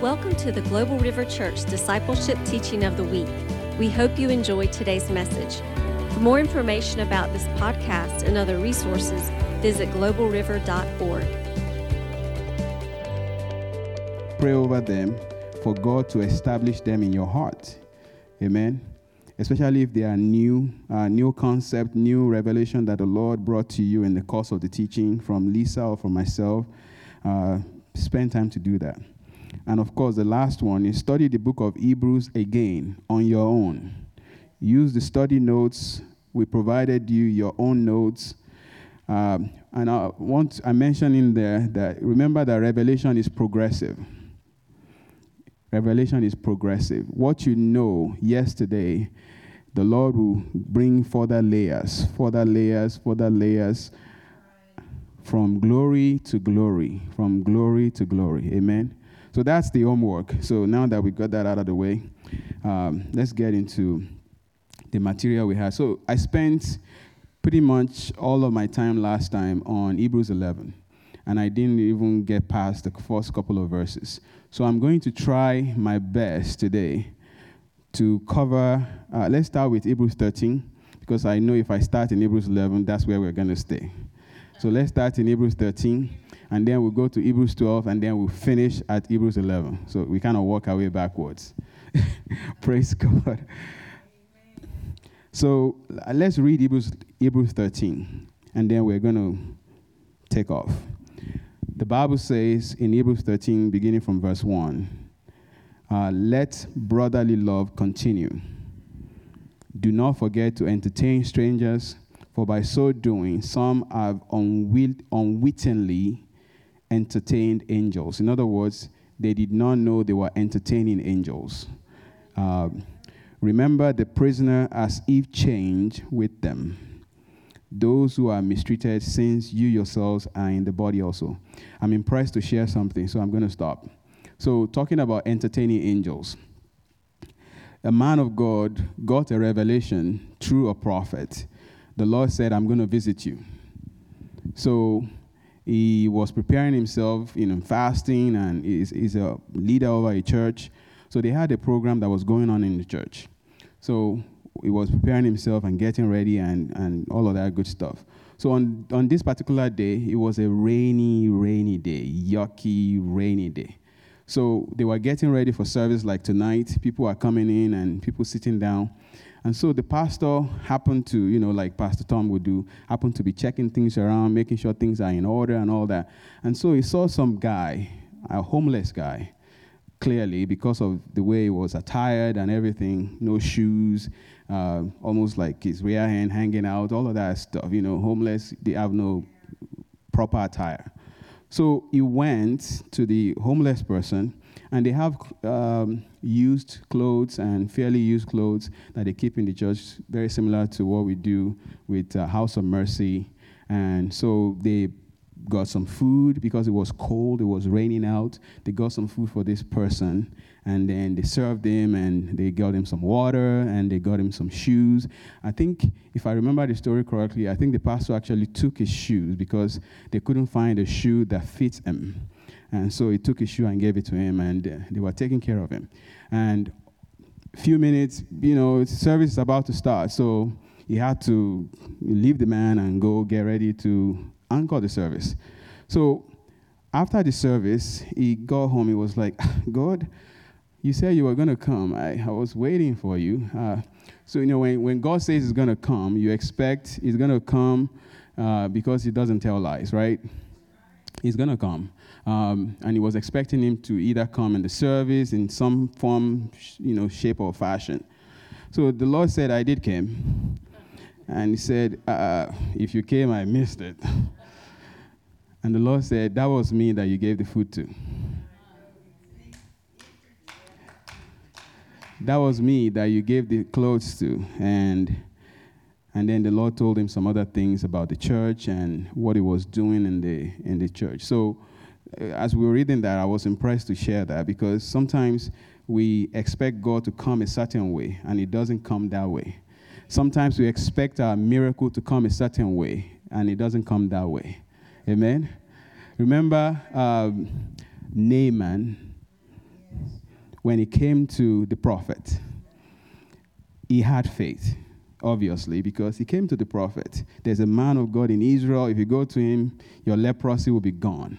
Welcome to the Global River Church Discipleship Teaching of the Week. We hope you enjoy today's message. For more information about this podcast and other resources, visit globalriver.org. Pray over them for God to establish them in your heart. Amen. Especially if they are new, uh, new concept, new revelation that the Lord brought to you in the course of the teaching from Lisa or from myself. Uh, spend time to do that. And of course, the last one is study the book of Hebrews again on your own. Use the study notes. We provided you your own notes. Um, and I want I mentioned in there that remember that revelation is progressive. Revelation is progressive. What you know yesterday, the Lord will bring further layers, further layers, further layers from glory to glory, from glory to glory. Amen. So that's the homework. So now that we got that out of the way, um, let's get into the material we have. So I spent pretty much all of my time last time on Hebrews 11, and I didn't even get past the first couple of verses. So I'm going to try my best today to cover. Uh, let's start with Hebrews 13, because I know if I start in Hebrews 11, that's where we're going to stay. So let's start in Hebrews 13, and then we'll go to Hebrews 12, and then we'll finish at Hebrews 11. So we kind of walk our way backwards. Praise God. So let's read Hebrews, Hebrews 13, and then we're going to take off. The Bible says in Hebrews 13, beginning from verse 1, uh, let brotherly love continue. Do not forget to entertain strangers, for by so doing, some have unwittingly entertained angels. In other words, they did not know they were entertaining angels. Um, remember the prisoner as if changed with them. Those who are mistreated, since you yourselves are in the body also. I'm impressed to share something, so I'm going to stop. So, talking about entertaining angels, a man of God got a revelation through a prophet. The Lord said, I'm going to visit you. So, he was preparing himself, you know, fasting, and he's, he's a leader over a church. So they had a program that was going on in the church. So he was preparing himself and getting ready and, and all of that good stuff. So on, on this particular day, it was a rainy, rainy day, yucky, rainy day. So they were getting ready for service like tonight. People are coming in and people sitting down. And so the pastor happened to, you know, like Pastor Tom would do, happened to be checking things around, making sure things are in order and all that. And so he saw some guy, a homeless guy, clearly because of the way he was attired and everything, no shoes, uh, almost like his rear hand hanging out, all of that stuff. You know, homeless, they have no proper attire. So he went to the homeless person and they have um, used clothes and fairly used clothes that they keep in the church, very similar to what we do with uh, House of Mercy. And so they got some food because it was cold, it was raining out. They got some food for this person, and then they served him, and they got him some water, and they got him some shoes. I think, if I remember the story correctly, I think the pastor actually took his shoes because they couldn't find a shoe that fits him. And so he took his shoe and gave it to him, and uh, they were taking care of him. And a few minutes, you know, service is about to start, so he had to leave the man and go get ready to anchor the service. So after the service, he got home. He was like, God, you said you were going to come. I, I was waiting for you. Uh, so, you know, when, when God says he's going to come, you expect he's going to come uh, because he doesn't tell lies, right? He's going to come. Um, and he was expecting him to either come in the service in some form, you know, shape or fashion. So the Lord said, I did come. And he said, uh, if you came, I missed it. And the Lord said, That was me that you gave the food to. That was me that you gave the clothes to. And, and then the Lord told him some other things about the church and what he was doing in the, in the church. So, uh, as we were reading that, I was impressed to share that because sometimes we expect God to come a certain way, and it doesn't come that way. Sometimes we expect our miracle to come a certain way, and it doesn't come that way. Amen. Remember um, Naaman. when he came to the prophet, he had faith, obviously, because he came to the prophet. There's a man of God in Israel. If you go to him, your leprosy will be gone.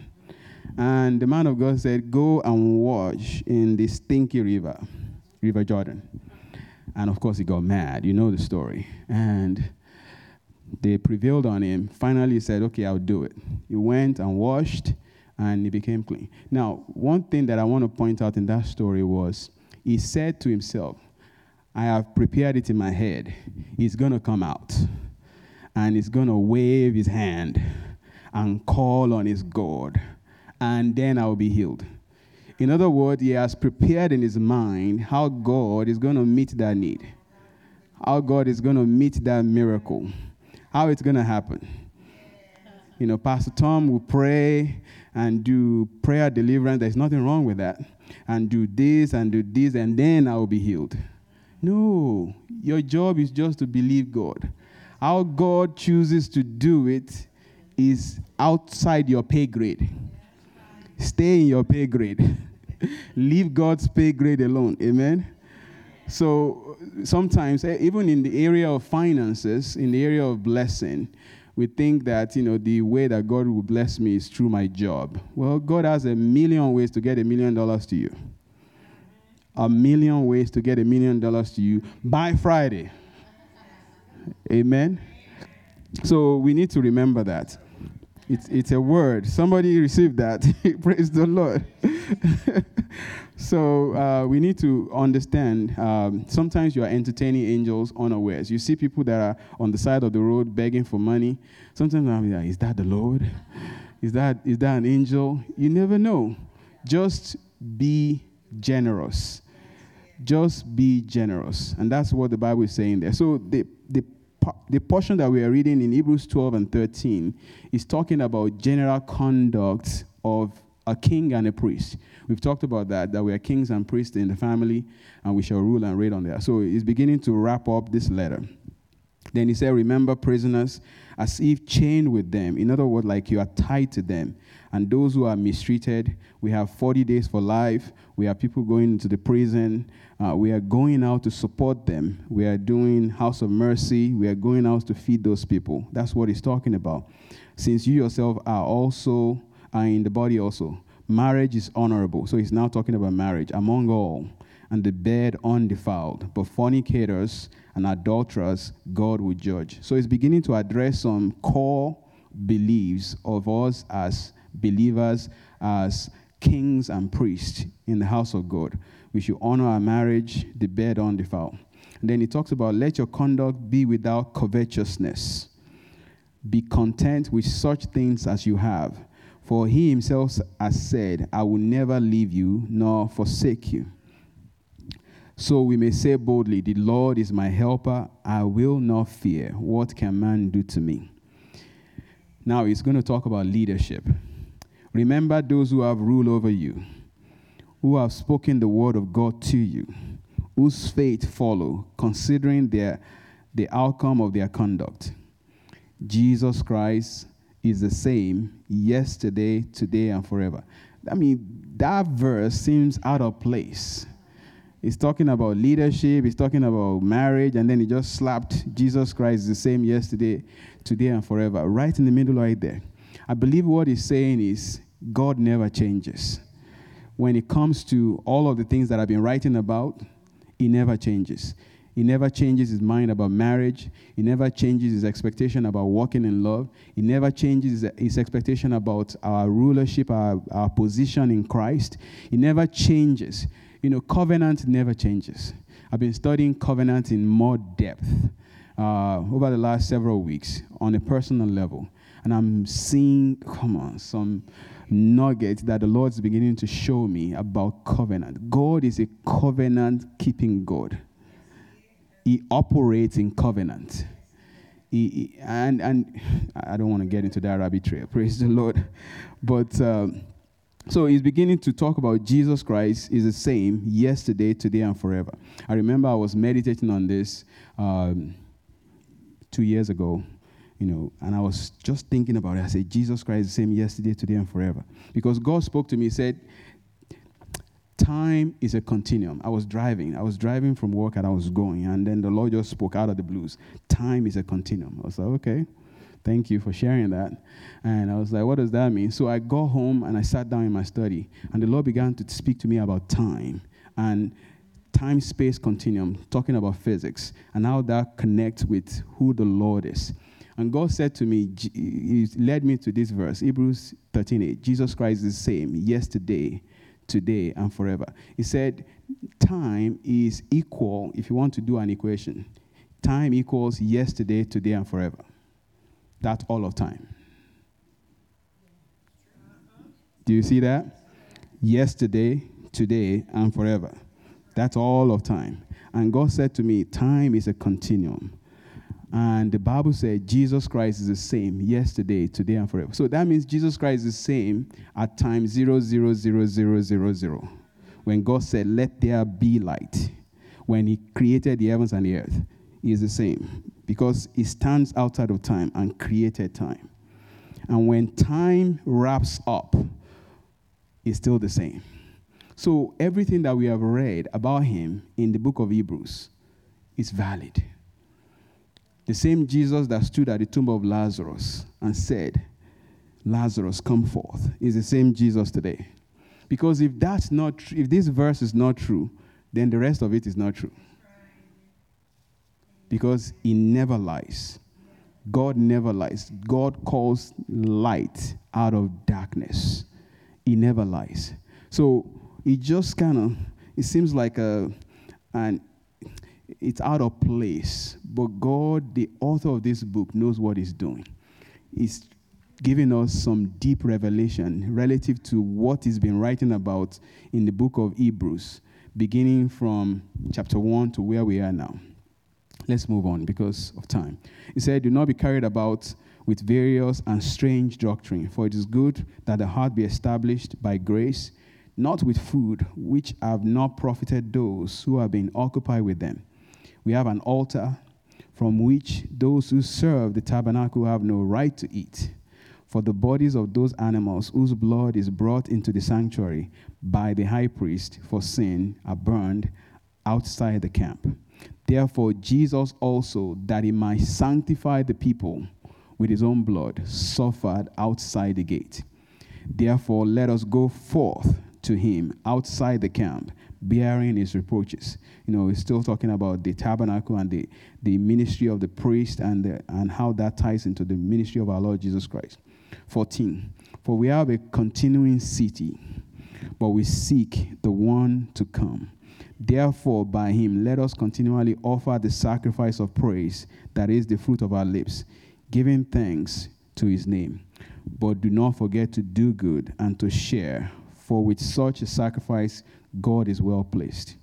And the man of God said, Go and wash in the stinky river, River Jordan. And of course, he got mad. You know the story. And they prevailed on him. Finally, he said, Okay, I'll do it. He went and washed, and he became clean. Now, one thing that I want to point out in that story was he said to himself, I have prepared it in my head. He's going to come out, and he's going to wave his hand and call on his God, and then I'll be healed. In other words, he has prepared in his mind how God is going to meet that need, how God is going to meet that miracle, how it's going to happen. You know, Pastor Tom will pray and do prayer deliverance. There's nothing wrong with that. And do this and do this, and then I will be healed. No, your job is just to believe God. How God chooses to do it is outside your pay grade. Stay in your pay grade. Leave God's pay grade alone. Amen. So sometimes, eh, even in the area of finances, in the area of blessing, we think that you know the way that God will bless me is through my job. Well, God has a million ways to get a million dollars to you. A million ways to get a million dollars to you by Friday. Amen. So we need to remember that. It's, it's a word. Somebody received that. Praise the Lord. so uh, we need to understand um, sometimes you are entertaining angels unawares. You see people that are on the side of the road begging for money. Sometimes I'm like, is that the Lord? Is that, is that an angel? You never know. Just be generous. Just be generous. And that's what the Bible is saying there. So the, the the portion that we are reading in Hebrews 12 and 13 is talking about general conduct of a king and a priest. We've talked about that, that we are kings and priests in the family, and we shall rule and reign on that. So he's beginning to wrap up this letter. Then he said, Remember prisoners as if chained with them. In other words, like you are tied to them. And those who are mistreated, we have 40 days for life. We have people going into the prison. Uh, we are going out to support them. We are doing House of Mercy. We are going out to feed those people. That's what he's talking about. Since you yourself are also are in the body also. Marriage is honorable. So he's now talking about marriage among all, and the bed undefiled. But fornicators and adulterers, God will judge. So he's beginning to address some core beliefs of us as believers, as kings and priests in the house of God. We should honor our marriage, the bed undefiled. And then he talks about let your conduct be without covetousness. Be content with such things as you have. For he himself has said, I will never leave you nor forsake you. So we may say boldly, The Lord is my helper. I will not fear. What can man do to me? Now he's going to talk about leadership. Remember those who have rule over you, who have spoken the word of God to you, whose faith follow, considering their, the outcome of their conduct. Jesus Christ is the same yesterday, today, and forever. I mean, that verse seems out of place. He's talking about leadership, he's talking about marriage, and then he just slapped Jesus Christ is the same yesterday, today, and forever, right in the middle, right there. I believe what he's saying is God never changes. When it comes to all of the things that I've been writing about, he never changes. He never changes his mind about marriage. He never changes his expectation about walking in love. He never changes his expectation about our rulership, our, our position in Christ. He never changes. You know, covenant never changes. I've been studying covenant in more depth uh, over the last several weeks on a personal level. And I'm seeing, come on, some nuggets that the Lord's beginning to show me about covenant. God is a covenant keeping God, He operates in covenant. He, he, and, and I don't want to get into that rabbit trail, praise the Lord. But um, so he's beginning to talk about Jesus Christ is the same yesterday, today, and forever. I remember I was meditating on this um, two years ago you know, and I was just thinking about it. I said, Jesus Christ is the same yesterday, today, and forever. Because God spoke to me, He said, time is a continuum. I was driving. I was driving from work and I was going, and then the Lord just spoke out of the blues. Time is a continuum. I was like, okay, thank you for sharing that. And I was like, what does that mean? So I got home and I sat down in my study, and the Lord began to speak to me about time and time space continuum, talking about physics and how that connects with who the Lord is. And God said to me, He led me to this verse, Hebrews 13 8. Jesus Christ is the same yesterday, today, and forever. He said, Time is equal, if you want to do an equation, time equals yesterday, today, and forever. That's all of time. Do you see that? Yesterday, today, and forever. That's all of time. And God said to me, Time is a continuum. And the Bible said Jesus Christ is the same yesterday, today, and forever. So that means Jesus Christ is the same at time zero zero zero zero zero zero. When God said, Let there be light, when He created the heavens and the earth, He is the same because He stands outside of time and created time. And when time wraps up, He's still the same. So everything that we have read about Him in the book of Hebrews is valid. The same Jesus that stood at the tomb of Lazarus and said, Lazarus, come forth, is the same Jesus today. Because if that's not tr- if this verse is not true, then the rest of it is not true. Because he never lies. God never lies. God calls light out of darkness. He never lies. So it just kind of it seems like a and it's out of place. But God, the author of this book, knows what he's doing. He's giving us some deep revelation relative to what he's been writing about in the book of Hebrews, beginning from chapter 1 to where we are now. Let's move on because of time. He said, Do not be carried about with various and strange doctrine, for it is good that the heart be established by grace, not with food, which have not profited those who have been occupied with them we have an altar from which those who serve the tabernacle have no right to eat. For the bodies of those animals whose blood is brought into the sanctuary by the high priest for sin are burned outside the camp. Therefore, Jesus also, that he might sanctify the people with his own blood, suffered outside the gate. Therefore, let us go forth to him outside the camp bearing his reproaches. You know, he's still talking about the tabernacle and the, the ministry of the priest and, the, and how that ties into the ministry of our Lord Jesus Christ. 14. For we have a continuing city, but we seek the one to come. Therefore, by him, let us continually offer the sacrifice of praise, that is the fruit of our lips, giving thanks to his name. But do not forget to do good and to share, for with such a sacrifice, God is well placed.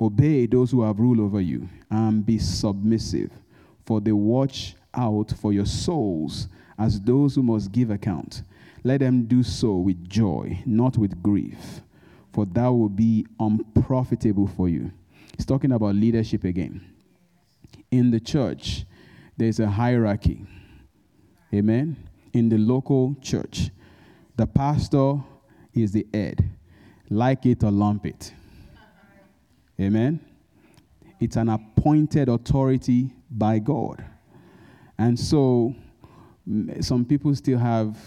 Obey those who have rule over you and be submissive, for they watch out for your souls as those who must give account. Let them do so with joy, not with grief, for that will be unprofitable for you. He's talking about leadership again. In the church, there's a hierarchy. Amen. In the local church, the pastor is the head like it or lump it. Amen. It's an appointed authority by God. And so some people still have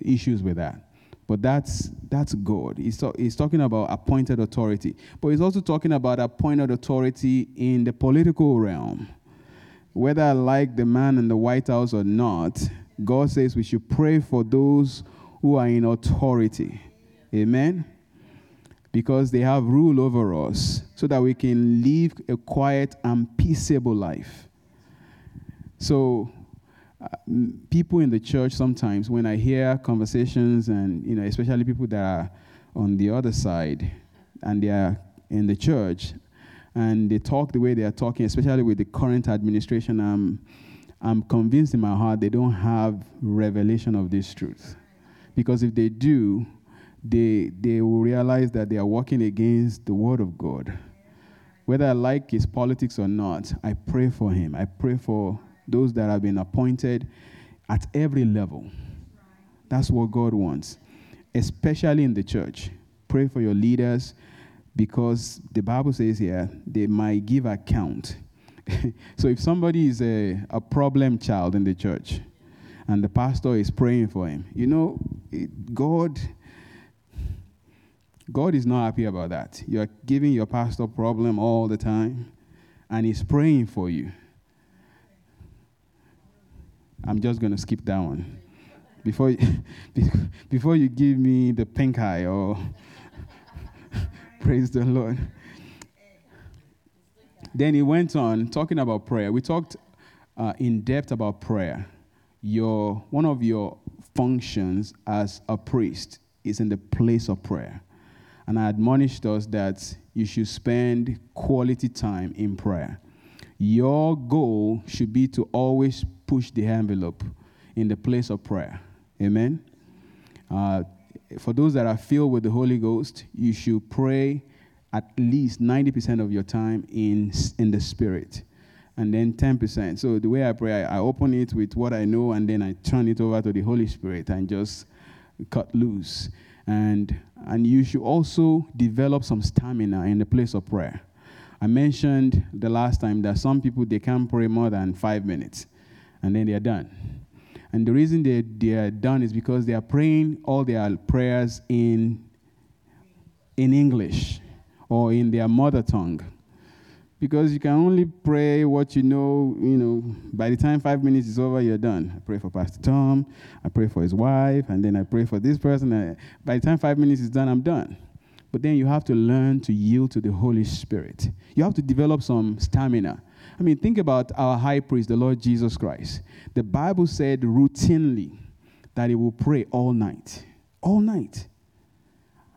issues with that. But that's, that's God. He's, he's talking about appointed authority. But he's also talking about appointed authority in the political realm. Whether I like the man in the White House or not, God says we should pray for those who are in authority. Amen? Because they have rule over us so that we can live a quiet and peaceable life. So, uh, people in the church sometimes, when I hear conversations, and you know, especially people that are on the other side and they are in the church, and they talk the way they are talking, especially with the current administration, I'm, I'm convinced in my heart they don't have revelation of this truth. Because if they do, they, they will realize that they are working against the Word of God. Whether I like his politics or not, I pray for him. I pray for those that have been appointed at every level. That's what God wants, especially in the church. Pray for your leaders because the Bible says here they might give account. so if somebody is a, a problem child in the church and the pastor is praying for him, you know, it, God. God is not happy about that. You are giving your pastor problem all the time, and he's praying for you. I'm just going to skip that one. Before, before you give me the pink eye or praise the Lord. Then he went on talking about prayer. We talked uh, in depth about prayer. Your, one of your functions as a priest is in the place of prayer. And I admonished us that you should spend quality time in prayer. Your goal should be to always push the envelope in the place of prayer. Amen. Uh, for those that are filled with the Holy Ghost, you should pray at least 90% of your time in, in the Spirit and then 10%. So the way I pray, I, I, open it with what I know and then I turn it over to the Holy Spirit and just cut loose. And, and you should also develop some stamina in the place of prayer. I mentioned the last time that some people, they can't pray more than five minutes and then they're done. And the reason they, they are done is because they are praying all their prayers in, in English or in their mother tongue. Because you can only pray what you know, you know, by the time five minutes is over, you're done. I pray for Pastor Tom, I pray for his wife, and then I pray for this person. By the time five minutes is done, I'm done. But then you have to learn to yield to the Holy Spirit. You have to develop some stamina. I mean, think about our high priest, the Lord Jesus Christ. The Bible said routinely that he will pray all night. All night.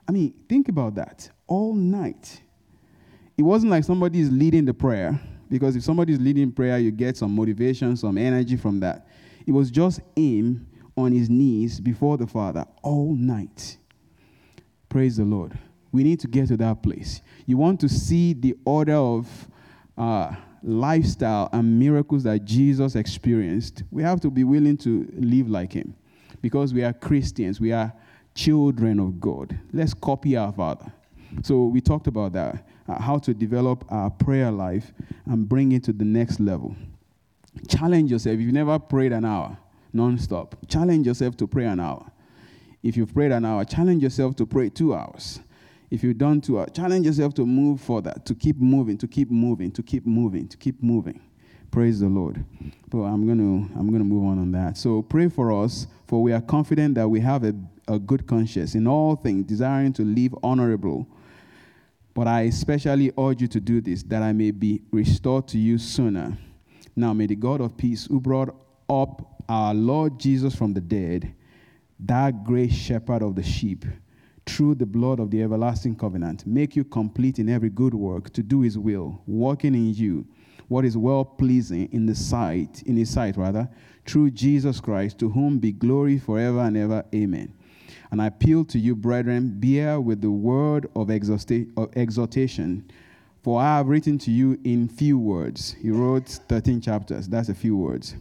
I mean, think about that. All night. It wasn't like somebody is leading the prayer, because if somebody is leading prayer, you get some motivation, some energy from that. It was just him on his knees before the Father all night. Praise the Lord. We need to get to that place. You want to see the order of uh, lifestyle and miracles that Jesus experienced, we have to be willing to live like him because we are Christians, we are children of God. Let's copy our Father. So we talked about that, uh, how to develop our prayer life and bring it to the next level. Challenge yourself. If you've never prayed an hour non-stop, challenge yourself to pray an hour. If you've prayed an hour, challenge yourself to pray two hours if you've done two, hours, challenge yourself to move further, to keep moving, to keep moving, to keep moving, to keep moving. Praise the Lord. But I'm going to I'm going to move on on that. So pray for us, for we are confident that we have a, a good conscience in all things, desiring to live honorable. But I especially urge you to do this, that I may be restored to you sooner. Now may the God of peace, who brought up our Lord Jesus from the dead, that great shepherd of the sheep, through the blood of the everlasting covenant, make you complete in every good work to do his will, working in you what is well pleasing in the sight, in his sight rather, through Jesus Christ, to whom be glory forever and ever. Amen. And I appeal to you, brethren, bear with the word of, exhortation, for I have written to you in few words. He wrote 13 chapters. That's a few words.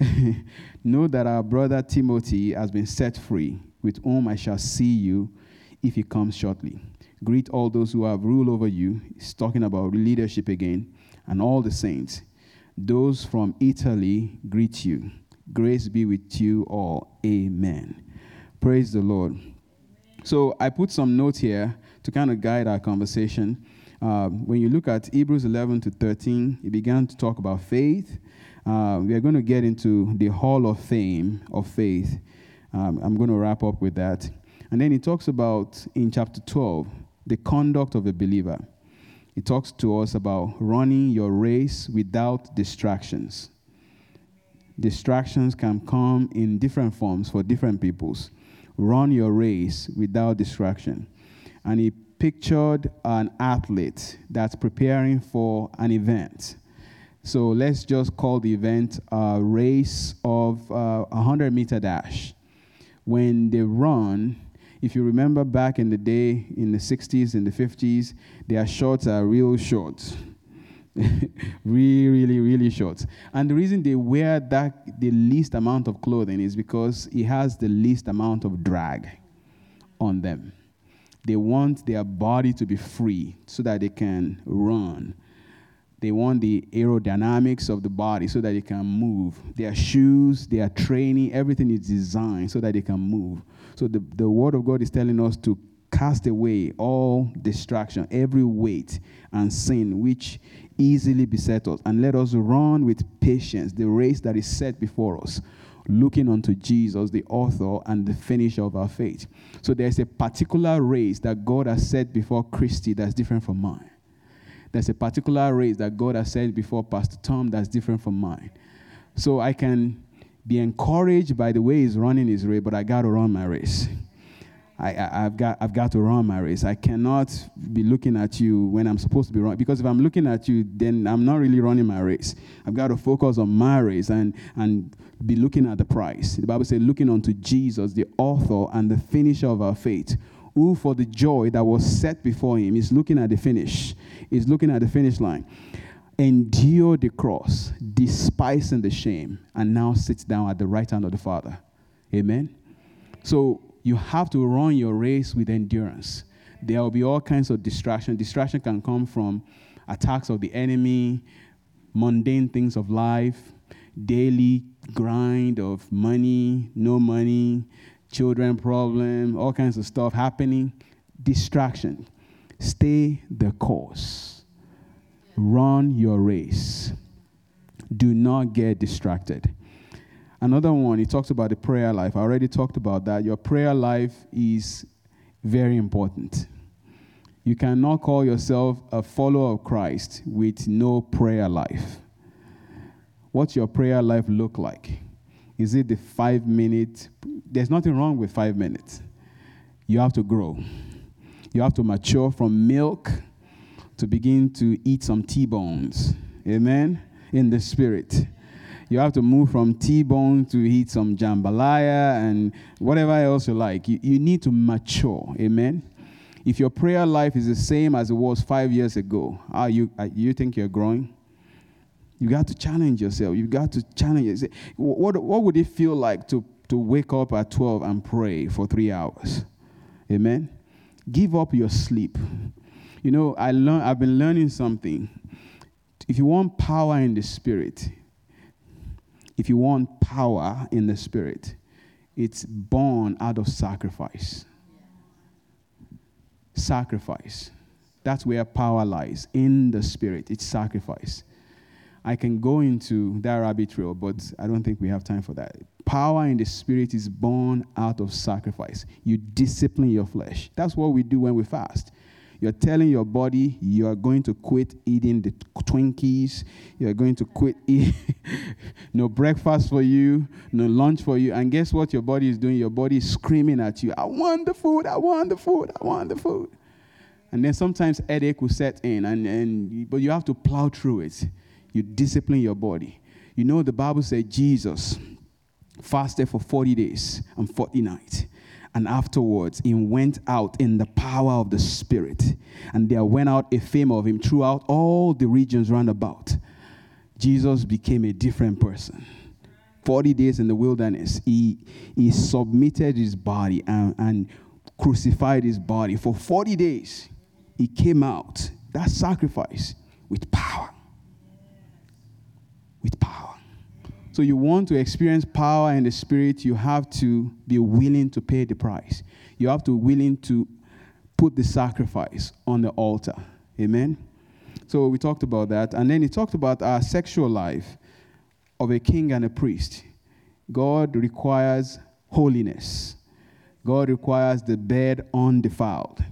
know that our brother Timothy has been set free, with whom I shall see you if he comes shortly. Greet all those who have rule over you. He's talking about leadership again, and all the saints. Those from Italy greet you. Grace be with you all. Amen. Praise the Lord. So I put some notes here to kind of guide our conversation. Uh, when you look at Hebrews 11 to 13, he began to talk about faith. Uh, we are going to get into the hall of fame of faith. Um, I'm going to wrap up with that. And then he talks about, in chapter 12, the conduct of a believer. He talks to us about running your race without distractions. Distractions can come in different forms for different peoples. Run your race without distraction. And he pictured an athlete that's preparing for an event. So let's just call the event a race of uh, a 100 meter dash. When they run, if you remember back in the day, in the 60s and the 50s, their shorts are real short. really, really, short. And the reason they wear that the least amount of clothing is because it has the least amount of drag on them. They want their body to be free so that they can run. They want the aerodynamics of the body so that they can move. Their shoes, their training, everything is designed so that they can move. So the, the Word of God is telling us to cast away all distraction, every weight and sin which easily beset us, and let us run with patience the race that is set before us, looking unto Jesus, the author and the finisher of our faith. So there's a particular race that God has set before Christy that's different from mine. There's a particular race that God has set before Pastor Tom that's different from mine. So I can be encouraged by the way he's running his race, but I got to run my race. I, have got, I've got to run my race. I cannot be looking at you when I'm supposed to be running. Because if I'm looking at you, then I'm not really running my race. I've got to focus on my race and, and be looking at the prize. The Bible says, looking unto Jesus, the author and the finisher of our faith, who for the joy that was set before him is looking at the finish, is looking at the finish line. Endure the cross, despising the shame, and now sits down at the right hand of the Father. Amen. So you have to run your race with endurance. There will be all kinds of distraction. Distraction can come from attacks of the enemy, mundane things of life, daily grind of money, no money, children problem, all kinds of stuff happening. Distraction. Stay the course. Run your race. Do not get distracted. Another one, he talks about the prayer life. I already talked about that. Your prayer life is very important. You cannot call yourself a follower of Christ with no prayer life. What's your prayer life look like? Is it the five minute? There's nothing wrong with five minutes. You have to grow. You have to mature from milk to begin to eat some T bones. Amen? In the spirit you have to move from T-bone to eat some jambalaya and whatever else you like. You, you need to mature. Amen. If your prayer life is the same as it was five years ago, are you, are, you think you're growing? You got to challenge yourself. You got to challenge yourself. What, what would it feel like to, to wake up at 12 and pray for three hours? Amen. Give up your sleep. You know, I learn, I've been learning something. If you want power in the spirit, if you want power in the spirit, it's born out of sacrifice. Sacrifice. That's where power lies in the spirit. It's sacrifice. I can go into that rabbit trail, but I don't think we have time for that. Power in the spirit is born out of sacrifice. You discipline your flesh. That's what we do when we fast. You're telling your body you are going to quit eating the Twinkies. You're going to quit eating no breakfast for you, no lunch for you. And guess what your body is doing? Your body is screaming at you, I want the food, I want the food, I want the food. And then sometimes headache will set in, and, and but you have to plow through it. You discipline your body. You know, the Bible says Jesus fasted for 40 days and 40 nights. And afterwards, he went out in the power of the Spirit. And there went out a fame of him throughout all the regions round about. Jesus became a different person. 40 days in the wilderness, he, he submitted his body and, and crucified his body. For 40 days, he came out, that sacrifice, with power. With power. So you want to experience power in the spirit, you have to be willing to pay the price. You have to be willing to put the sacrifice on the altar. Amen. So we talked about that. And then he talked about our sexual life of a king and a priest. God requires holiness. God requires the bed undefiled.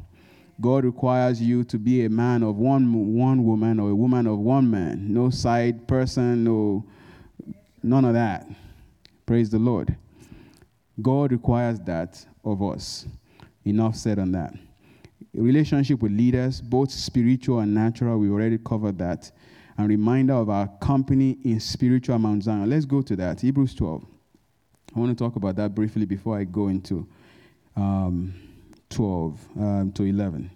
God requires you to be a man of one, one woman or a woman of one man. No side person, no None of that. Praise the Lord. God requires that of us. Enough said on that. Relationship with leaders, both spiritual and natural, we already covered that. And reminder of our company in spiritual Mount Zion. Let's go to that. Hebrews 12. I want to talk about that briefly before I go into um, 12 um, to 11.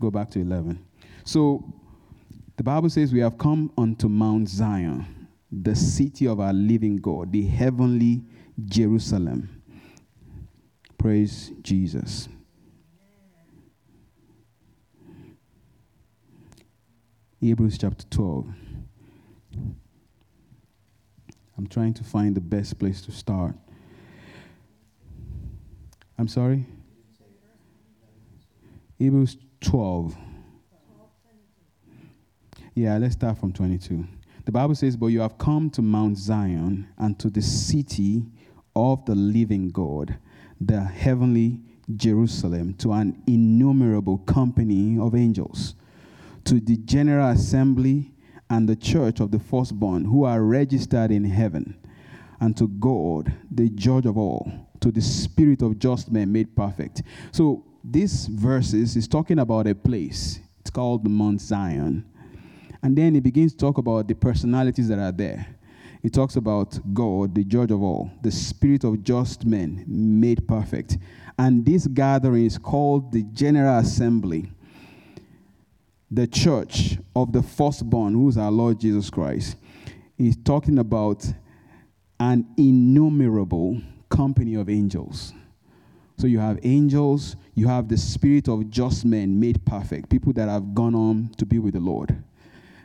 Go back to 11. So the Bible says we have come unto Mount Zion the city of our living God, the heavenly Jerusalem. Praise Jesus. Hebrews chapter 12. I'm trying to find the best place to start. I'm sorry? Hebrews 12. Yeah, let's start from 22. The Bible says, But you have come to Mount Zion and to the city of the living God, the heavenly Jerusalem, to an innumerable company of angels, to the general assembly and the church of the firstborn who are registered in heaven, and to God, the judge of all, to the spirit of just men made perfect. So, this verses is talking about a place. It's called Mount Zion. And then he begins to talk about the personalities that are there. He talks about God, the judge of all, the spirit of just men made perfect. And this gathering is called the General Assembly, the church of the firstborn, who is our Lord Jesus Christ. He's talking about an innumerable company of angels. So you have angels, you have the spirit of just men made perfect, people that have gone on to be with the Lord.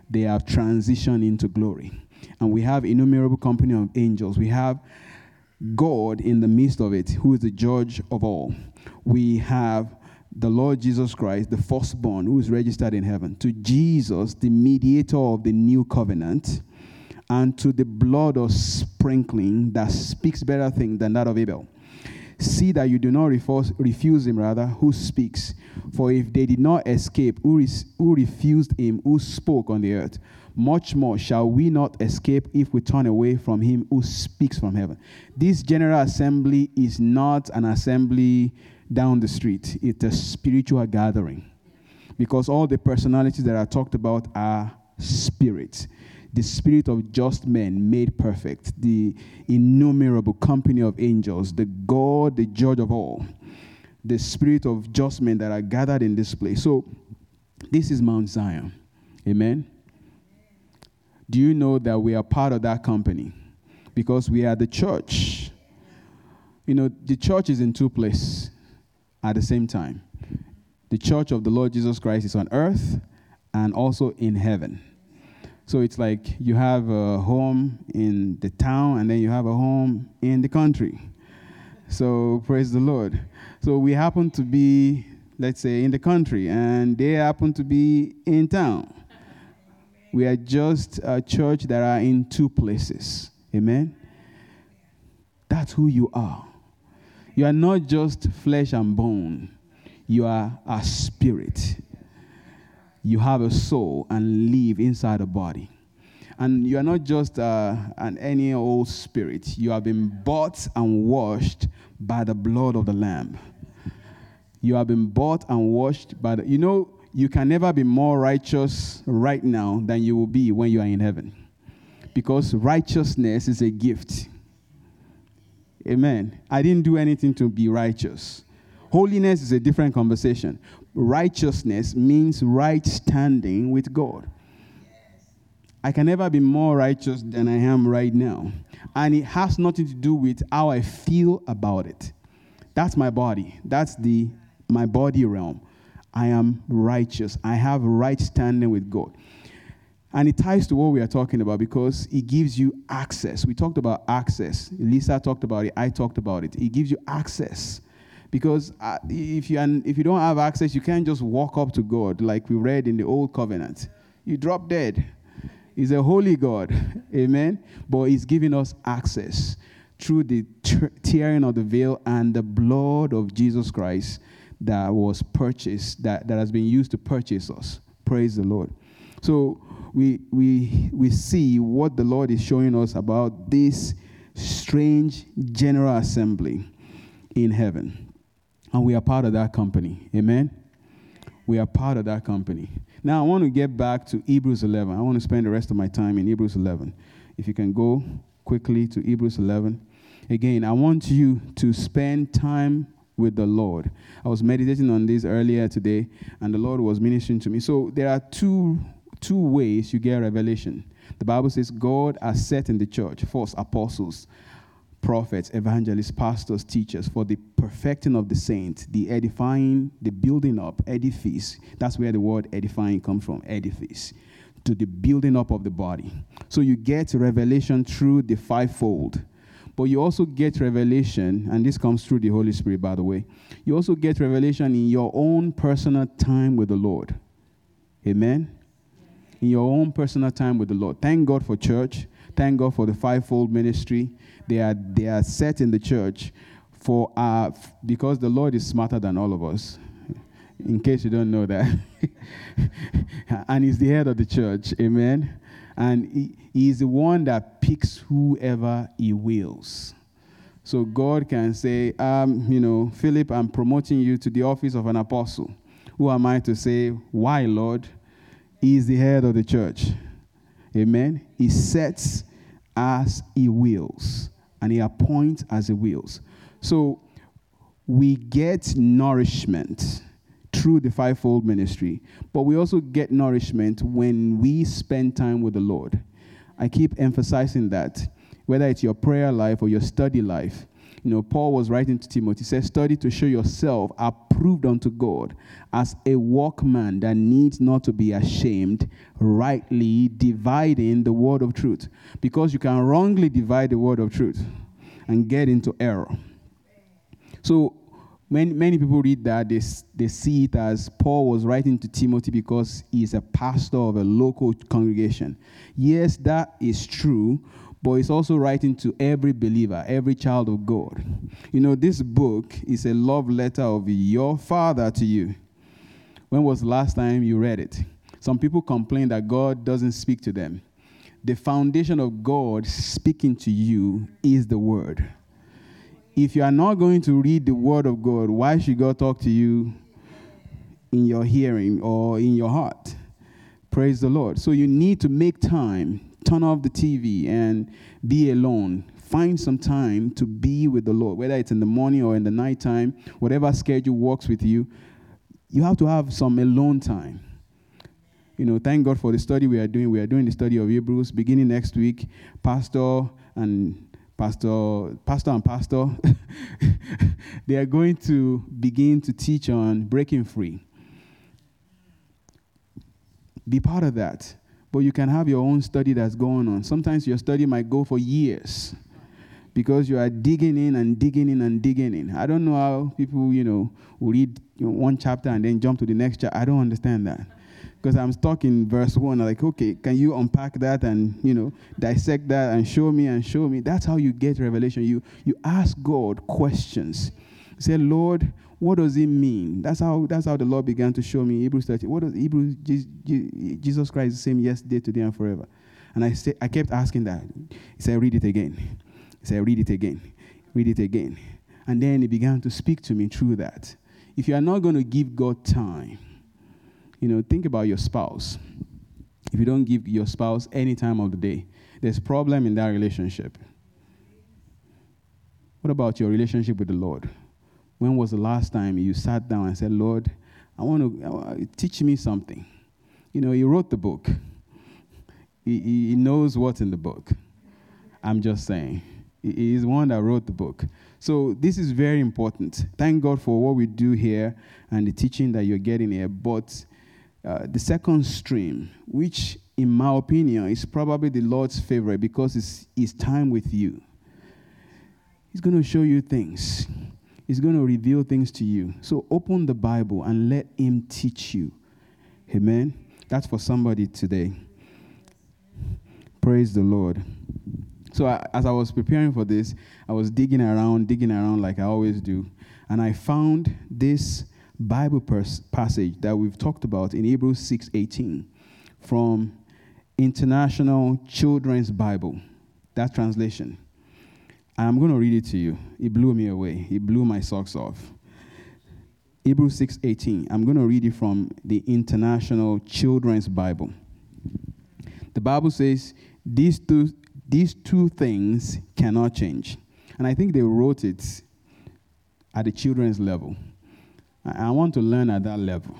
They have transitioned into glory. And we have innumerable company of angels. We have God in the midst of it, who is the judge of all. We have the Lord Jesus Christ, the firstborn, who is registered in heaven, to Jesus, the mediator of the new covenant, and to the blood of sprinkling that speaks better things than that of Abel. See that you do not refuse, refuse him, rather, who speaks. For if they did not escape, who, who refused him who spoke on the earth, much more shall we not escape if we turn away from him who speaks from heaven. This general assembly is not an assembly down the street, it's a spiritual gathering. Because all the personalities that are talked about are spirits. The spirit of just men made perfect, the innumerable company of angels, the God, the judge of all, the spirit of just men that are gathered in this place. So, this is Mount Zion. Amen. Do you know that we are part of that company? Because we are the church. You know, the church is in two places at the same time. The church of the Lord Jesus Christ is on earth and also in heaven. So it's like you have a home in the town and then you have a home in the country. So praise the Lord. So we happen to be, let's say, in the country and they happen to be in town. We are just a church that are in two places. Amen. That's who you are. You are not just flesh and bone, you are a spirit. You have a soul and live inside a body. And you are not just uh, an any old spirit. You have been bought and washed by the blood of the Lamb. You have been bought and washed by the. You know, you can never be more righteous right now than you will be when you are in heaven. Because righteousness is a gift. Amen. I didn't do anything to be righteous. Holiness is a different conversation. Righteousness means right standing with God. I can never be more righteous than I am right now. And it has nothing to do with how I feel about it. That's my body. That's the my body realm. I am righteous. I have right standing with God. And it ties to what we are talking about because it gives you access. We talked about access. Lisa talked about it. I talked about it. It gives you access. Because uh, if, you, if you don't have access, you can't just walk up to God like we read in the Old Covenant. You drop dead. He's a holy God. Amen. But He's giving us access through the tearing of the veil and the blood of Jesus Christ that was purchased, that, that has been used to purchase us. Praise the Lord. So we, we, we see what the Lord is showing us about this strange general assembly in heaven. And we are part of that company. Amen? We are part of that company. Now, I want to get back to Hebrews 11. I want to spend the rest of my time in Hebrews 11. If you can go quickly to Hebrews 11. Again, I want you to spend time with the Lord. I was meditating on this earlier today, and the Lord was ministering to me. So there are two two ways you get revelation. The Bible says God has set in the church first apostles, prophets, evangelists, pastors, teachers for the perfecting of the saints, the edifying, the building up, edifice. That's where the word edifying comes from, edifice. to the building up of the body. So you get revelation through the fivefold. But you also get revelation, and this comes through the Holy Spirit, by the way. You also get revelation in your own personal time with the Lord. Amen? In your own personal time with the Lord. Thank God for church. Thank God for the fivefold ministry. They are, they are set in the church for our, because the Lord is smarter than all of us in case you don't know that. and he's the head of the church. Amen. And he, he's the one that picks whoever he wills. So God can say, um, you know, Philip, I'm promoting you to the office of an apostle. Who am I to say, why, Lord? He is the head of the church. Amen. He sets as he wills, and he appoints as he wills. So we get nourishment through the fivefold ministry, but we also get nourishment when we spend time with the Lord. I keep emphasizing that, whether it's your prayer life or your study life. You know, Paul was writing to Timothy, he says, Study to show yourself approved unto God as a workman that needs not to be ashamed, rightly dividing the word of truth. Because you can wrongly divide the word of truth and get into error. So Many, many people read that, they, they see it as Paul was writing to Timothy because he's a pastor of a local congregation. Yes, that is true, but he's also writing to every believer, every child of God. You know, this book is a love letter of your father to you. When was last time you read it? Some people complain that God doesn't speak to them. The foundation of God speaking to you is the word if you are not going to read the Word of God, why should God talk to you in your hearing or in your heart? Praise the Lord. So you need to make time, turn off the TV, and be alone. Find some time to be with the Lord, whether it's in the morning or in the nighttime, whatever schedule works with you. You have to have some alone time. You know, thank God for the study we are doing. We are doing the study of Hebrews beginning next week. Pastor and Pastor, Pastor and Pastor, they are going to begin to teach on breaking free. Be part of that. But you can have your own study that's going on. Sometimes your study might go for years because you are digging in and digging in and digging in. I don't know how people, you know, read one chapter and then jump to the next chapter. I don't understand that because I'm stuck in verse one. Like, okay, can you unpack that and you know dissect that and show me and show me? That's how you get revelation. You you ask God questions. say, Lord, what does it mean? That's how that's how the Lord began to show me Hebrews 13. What does Hebrews Jesus Christ the same yesterday, today, and forever? And I say I kept asking that. He said, read it again. He said, read it again. Read it again. And then he began to speak to me through that. If you are not going to give God time, you know, think about your spouse. If you don't give your spouse any time of the day, there's problem in that relationship. What about your relationship with the Lord? When was the last time you sat down and said, Lord, I want to teach me something? You know, he wrote the book. He, he knows what's in the book. I'm just saying. He is one that wrote the book. So this is very important. Thank God for what we do here and the teaching that you're getting here. But uh, the second stream, which in my opinion is probably the Lord's favorite because it's, it's time with you. He's going to show you things. He's going to reveal things to you. So open the Bible and let Him teach you. Amen. That's for somebody today. Praise the Lord. So I, as I was preparing for this, I was digging around, digging around like I always do, and I found this Bible pers- passage that we've talked about in Hebrews 6:18 from International Children's Bible. That translation. I'm going to read it to you. It blew me away. It blew my socks off. Hebrews 6:18. I'm going to read it from the International Children's Bible. The Bible says these two these two things cannot change. And I think they wrote it at the children's level. I want to learn at that level.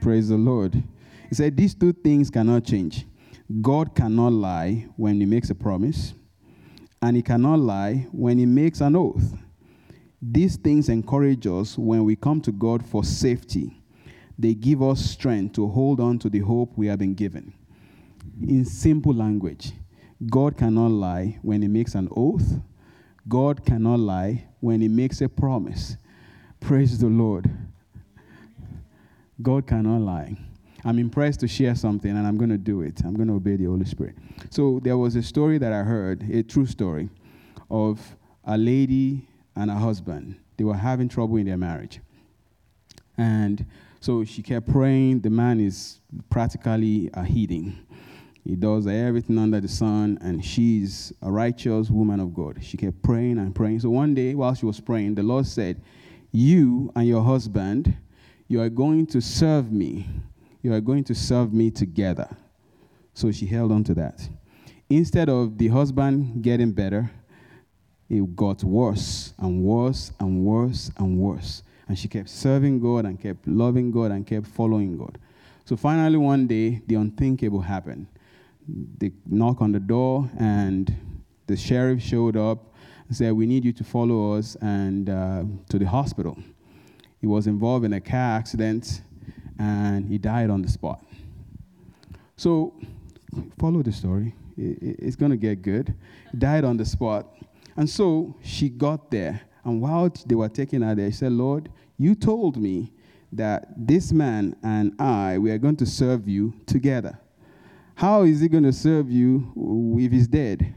Praise the Lord. He said, These two things cannot change. God cannot lie when he makes a promise, and he cannot lie when he makes an oath. These things encourage us when we come to God for safety. They give us strength to hold on to the hope we have been given. in simple language, God cannot lie when He makes an oath. God cannot lie when He makes a promise. Praise the Lord. God cannot lie. I'm impressed to share something and I'm going to do it. I'm going to obey the Holy Spirit. So, there was a story that I heard, a true story, of a lady and a husband. They were having trouble in their marriage. And so she kept praying. The man is practically uh, a heathen. He does everything under the sun, and she's a righteous woman of God. She kept praying and praying. So one day, while she was praying, the Lord said, You and your husband, you are going to serve me. You are going to serve me together. So she held on to that. Instead of the husband getting better, it got worse and worse and worse and worse. And she kept serving God and kept loving God and kept following God. So finally, one day, the unthinkable happened. They knock on the door, and the sheriff showed up and said, We need you to follow us and uh, to the hospital. He was involved in a car accident and he died on the spot. So, follow the story. It's going to get good. He died on the spot. And so she got there. And while they were taking her there, she said, Lord, you told me that this man and I, we are going to serve you together. How is he going to serve you if he's dead?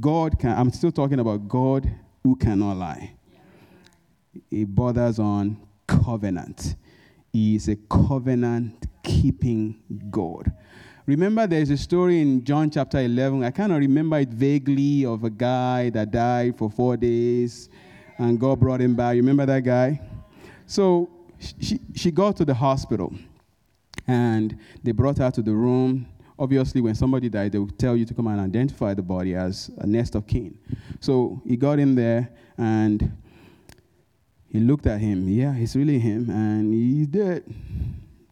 God can, I'm still talking about God who cannot lie. He bothers on covenant. He is a covenant keeping God. Remember, there's a story in John chapter 11. I kind of remember it vaguely of a guy that died for four days and God brought him back. You remember that guy? So she, she got to the hospital and they brought her to the room. Obviously, when somebody died, they would tell you to come and identify the body as a nest of kin. So he got in there and he looked at him. Yeah, it's really him, and he's dead.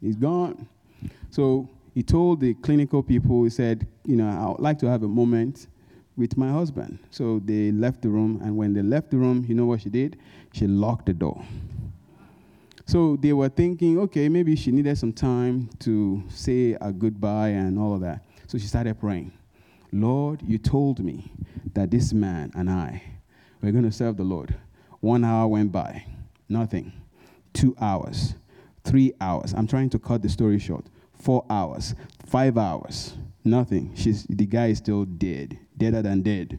He's gone. So he told the clinical people, he said, You know, I would like to have a moment with my husband. So they left the room, and when they left the room, you know what she did? She locked the door. So they were thinking, okay, maybe she needed some time to say a goodbye and all of that. So she started praying. Lord, you told me that this man and I were going to serve the Lord. One hour went by, nothing. Two hours, three hours. I'm trying to cut the story short. Four hours, five hours, nothing. She's, the guy is still dead deader than dead.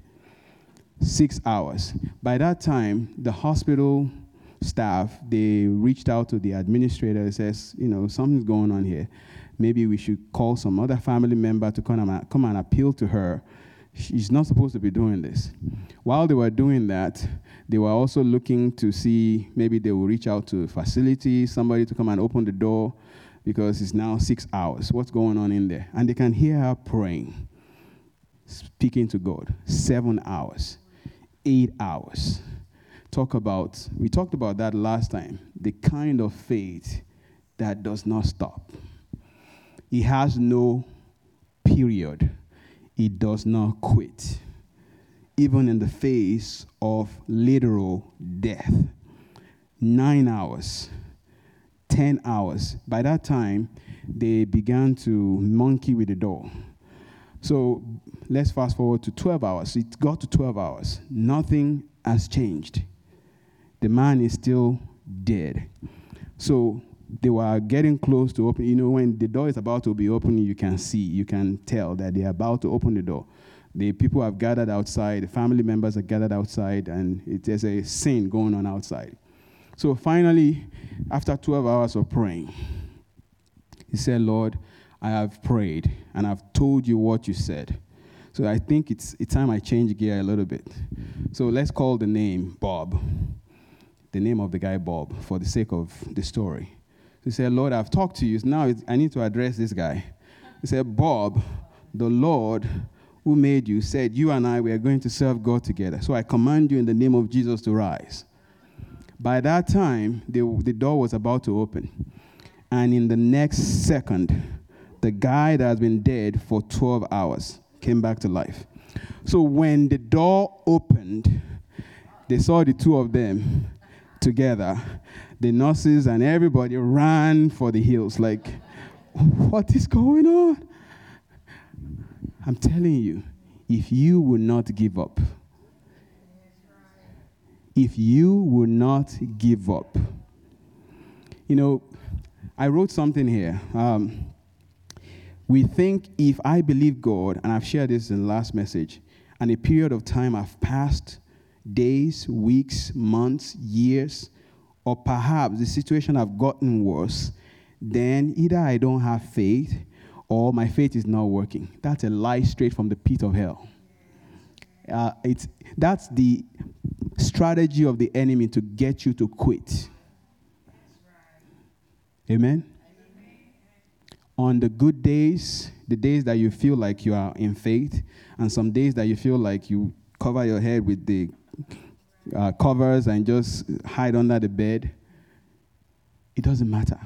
Six hours. By that time, the hospital staff they reached out to the administrator and says, you know, something's going on here. Maybe we should call some other family member to come and, come and appeal to her. She's not supposed to be doing this. While they were doing that, they were also looking to see maybe they will reach out to a facility, somebody to come and open the door because it's now six hours. What's going on in there? And they can hear her praying speaking to God. Seven hours, eight hours. Talk about, we talked about that last time, the kind of faith that does not stop. It has no period, it does not quit, even in the face of literal death. Nine hours, 10 hours. By that time, they began to monkey with the door so let's fast forward to 12 hours. It got to 12 hours. Nothing has changed. The man is still dead. So they were getting close to open. You know, when the door is about to be opened, you can see, you can tell that they're about to open the door. The people have gathered outside, the family members are gathered outside, and it, there's a scene going on outside. So finally, after 12 hours of praying, he said, Lord, I have prayed and I've told you what you said. So I think it's, it's time I change gear a little bit. So let's call the name Bob, the name of the guy Bob, for the sake of the story. He said, Lord, I've talked to you. Now I need to address this guy. He said, Bob, the Lord who made you said, You and I, we are going to serve God together. So I command you in the name of Jesus to rise. By that time, the, the door was about to open. And in the next second, the guy that has been dead for 12 hours came back to life. So when the door opened, they saw the two of them together. The nurses and everybody ran for the hills, like, what is going on? I'm telling you, if you will not give up, if you will not give up, you know, I wrote something here. Um, we think if I believe God, and I've shared this in the last message, and a period of time have passed days, weeks, months, years, or perhaps the situation have gotten worse, then either I don't have faith or my faith is not working. That's a lie straight from the pit of hell. Uh, it's, that's the strategy of the enemy to get you to quit. Amen? On the good days, the days that you feel like you are in faith, and some days that you feel like you cover your head with the uh, covers and just hide under the bed, it doesn't matter.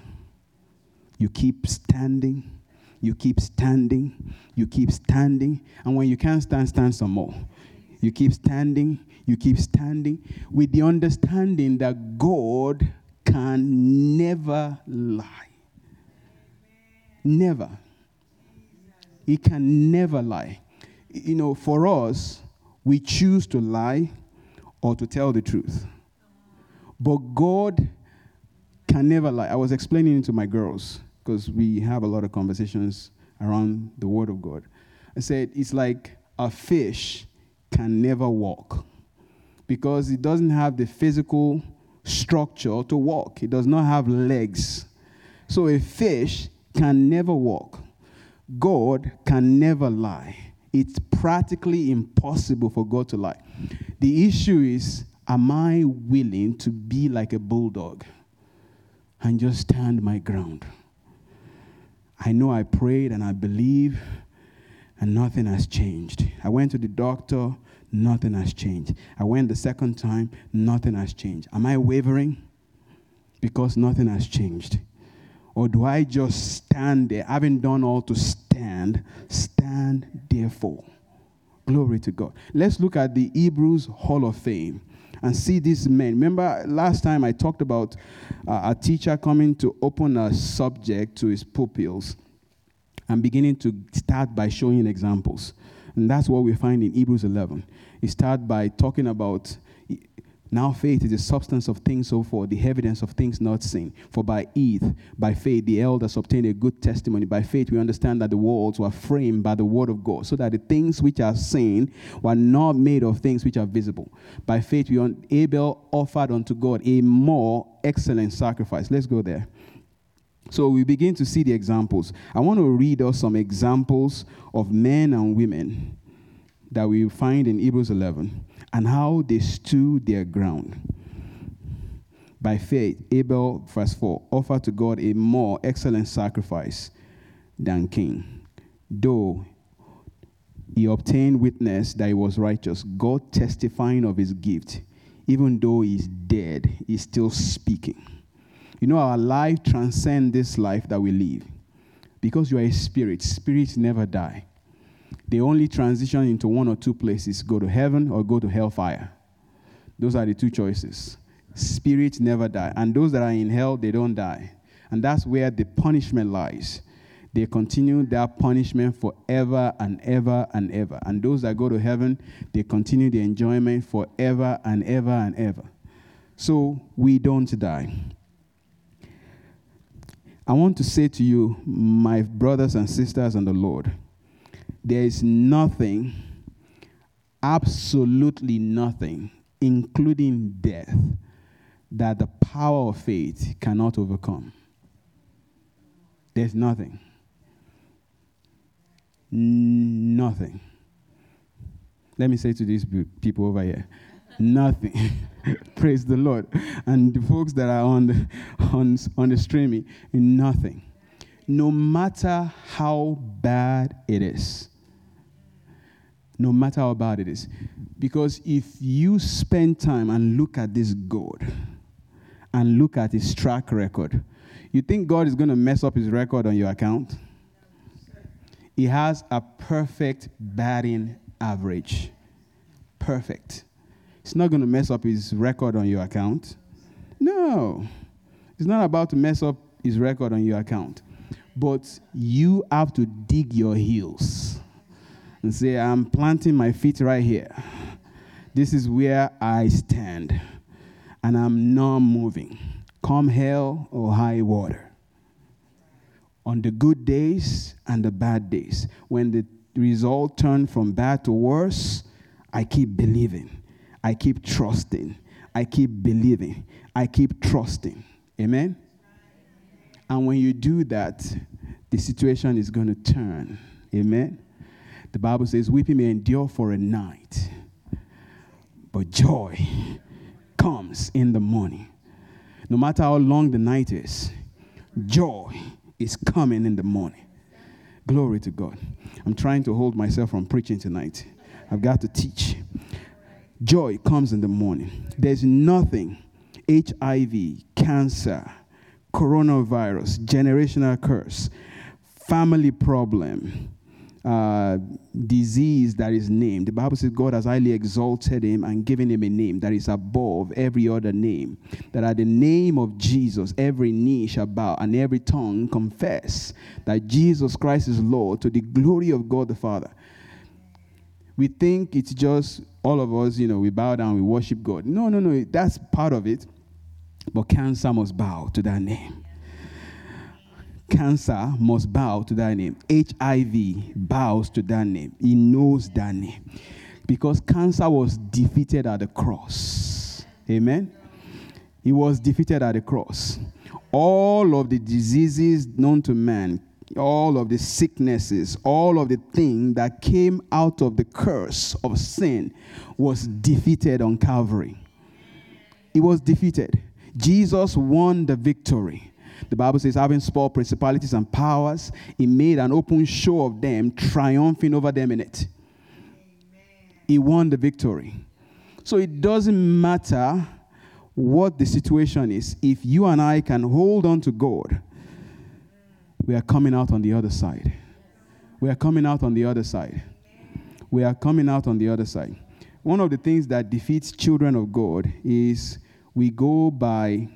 You keep standing, you keep standing, you keep standing, and when you can't stand, stand some more. You keep standing, you keep standing with the understanding that God can never lie. Never. He can never lie. You know, for us, we choose to lie or to tell the truth. But God can never lie. I was explaining it to my girls because we have a lot of conversations around the Word of God. I said, it's like a fish can never walk because it doesn't have the physical structure to walk, it does not have legs. So a fish can never walk. God can never lie. It's practically impossible for God to lie. The issue is am I willing to be like a bulldog and just stand my ground? I know I prayed and I believe, and nothing has changed. I went to the doctor, nothing has changed. I went the second time, nothing has changed. Am I wavering? Because nothing has changed. Or do I just stand there, having done all to stand, stand therefore? Glory to God. Let's look at the Hebrews Hall of Fame and see these men. Remember last time I talked about uh, a teacher coming to open a subject to his pupils and beginning to start by showing examples. And that's what we find in Hebrews 11. He starts by talking about now faith is the substance of things so forth, the evidence of things not seen. For by it, by faith, the elders obtained a good testimony. By faith, we understand that the worlds were framed by the word of God, so that the things which are seen were not made of things which are visible. By faith, we Abel offered unto God a more excellent sacrifice. Let's go there. So we begin to see the examples. I want to read us some examples of men and women that we find in Hebrews 11 and how they stood their ground. By faith, Abel, verse 4, offered to God a more excellent sacrifice than Cain. Though he obtained witness that he was righteous, God testifying of his gift, even though he's dead, he's still speaking. You know, our life transcends this life that we live. Because you are a spirit, spirits never die they only transition into one or two places go to heaven or go to hellfire. Those are the two choices. Spirits never die. And those that are in hell, they don't die. And that's where the punishment lies. They continue their punishment forever and ever and ever. And those that go to heaven, they continue the enjoyment forever and ever and ever. So we don't die. I want to say to you, my brothers and sisters and the Lord, there is nothing, absolutely nothing, including death, that the power of faith cannot overcome. There's nothing. Nothing. Let me say to these people over here nothing. Praise the Lord. And the folks that are on the, on, on the streaming, nothing. No matter how bad it is, no matter how bad it is. Because if you spend time and look at this God and look at his track record, you think God is going to mess up his record on your account? He has a perfect batting average. Perfect. It's not going to mess up his record on your account. No. It's not about to mess up his record on your account. But you have to dig your heels and say, I'm planting my feet right here. This is where I stand, and I'm not moving. Come hell or high water. On the good days and the bad days, when the result turned from bad to worse, I keep believing. I keep trusting. I keep believing. I keep trusting. Amen? And when you do that, the situation is going to turn. Amen? The Bible says, Weeping may endure for a night, but joy comes in the morning. No matter how long the night is, joy is coming in the morning. Glory to God. I'm trying to hold myself from preaching tonight. I've got to teach. Joy comes in the morning. There's nothing HIV, cancer, coronavirus, generational curse, family problem, uh, disease that is named. The Bible says God has highly exalted him and given him a name that is above every other name. That at the name of Jesus, every knee shall bow and every tongue confess that Jesus Christ is Lord to the glory of God the Father. We think it's just all of us, you know, we bow down, we worship God. No, no, no, that's part of it. But cancer must bow to that name. Cancer must bow to that name. HIV bows to that name. He knows that name. Because cancer was defeated at the cross. Amen. He was defeated at the cross. All of the diseases known to man, all of the sicknesses, all of the things that came out of the curse of sin was defeated on Calvary. It was defeated. Jesus won the victory. The Bible says, having spoiled principalities and powers, he made an open show of them, triumphing over them in it. He won the victory. So it doesn't matter what the situation is, if you and I can hold on to God, we are coming out on the other side. We are coming out on the other side. We are coming out on the other side. One of the things that defeats children of God is we go by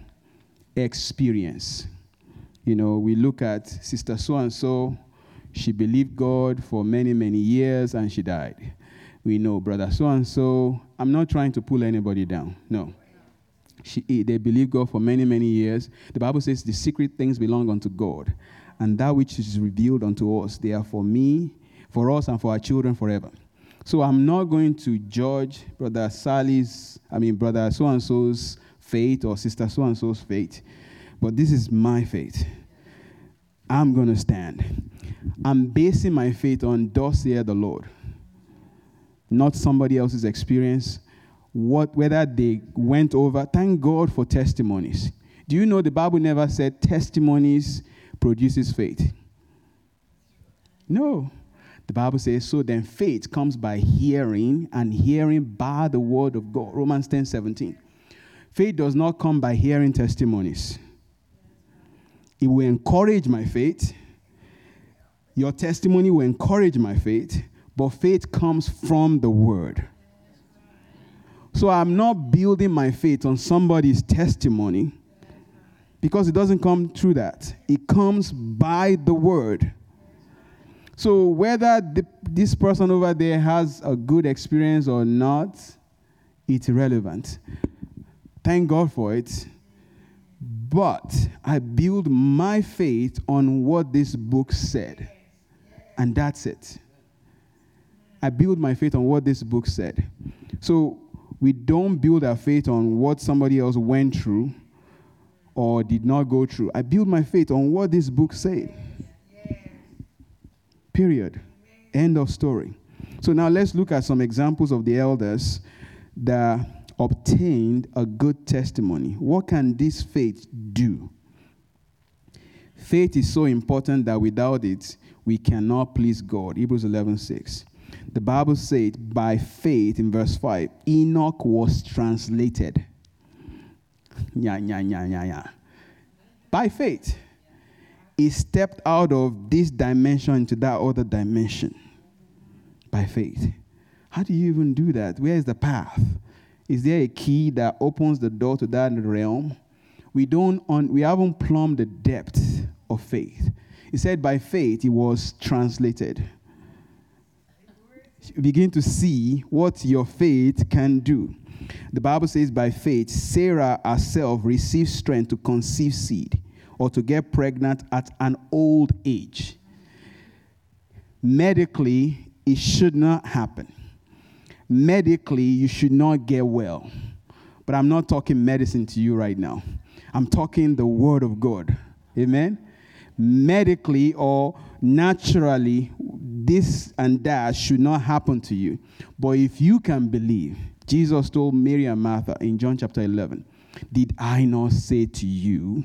experience. You know, we look at Sister so and so, she believed God for many, many years and she died. We know Brother so and so, I'm not trying to pull anybody down. No. She, they believe God for many, many years. The Bible says the secret things belong unto God, and that which is revealed unto us, they are for me, for us, and for our children forever. So I'm not going to judge Brother Sally's, I mean, Brother so and so's faith or Sister so and so's faith. But this is my faith. I'm going to stand. I'm basing my faith on thus saith the Lord, not somebody else's experience. What, whether they went over, thank God for testimonies. Do you know the Bible never said testimonies produces faith? No. The Bible says, so then faith comes by hearing, and hearing by the word of God. Romans 10 17. Faith does not come by hearing testimonies. It will encourage my faith. Your testimony will encourage my faith, but faith comes from the word. So I'm not building my faith on somebody's testimony because it doesn't come through that. It comes by the word. So whether the, this person over there has a good experience or not, it's irrelevant. Thank God for it. But I build my faith on what this book said. And that's it. I build my faith on what this book said. So we don't build our faith on what somebody else went through or did not go through. I build my faith on what this book said. Period. End of story. So now let's look at some examples of the elders that obtained a good testimony. What can this faith do? Faith is so important that without it, we cannot please God. Hebrews 11 6. The Bible said, by faith, in verse 5, Enoch was translated. Yeah, yeah, yeah, yeah, yeah. By faith, he stepped out of this dimension into that other dimension. By faith. How do you even do that? Where is the path? Is there a key that opens the door to that realm? We don't on, we haven't plumbed the depth of faith. He said, by faith, he was translated. Begin to see what your faith can do. The Bible says, by faith, Sarah herself received strength to conceive seed or to get pregnant at an old age. Medically, it should not happen. Medically, you should not get well. But I'm not talking medicine to you right now. I'm talking the Word of God. Amen? Medically or naturally, this and that should not happen to you. But if you can believe, Jesus told Mary and Martha in John chapter 11, Did I not say to you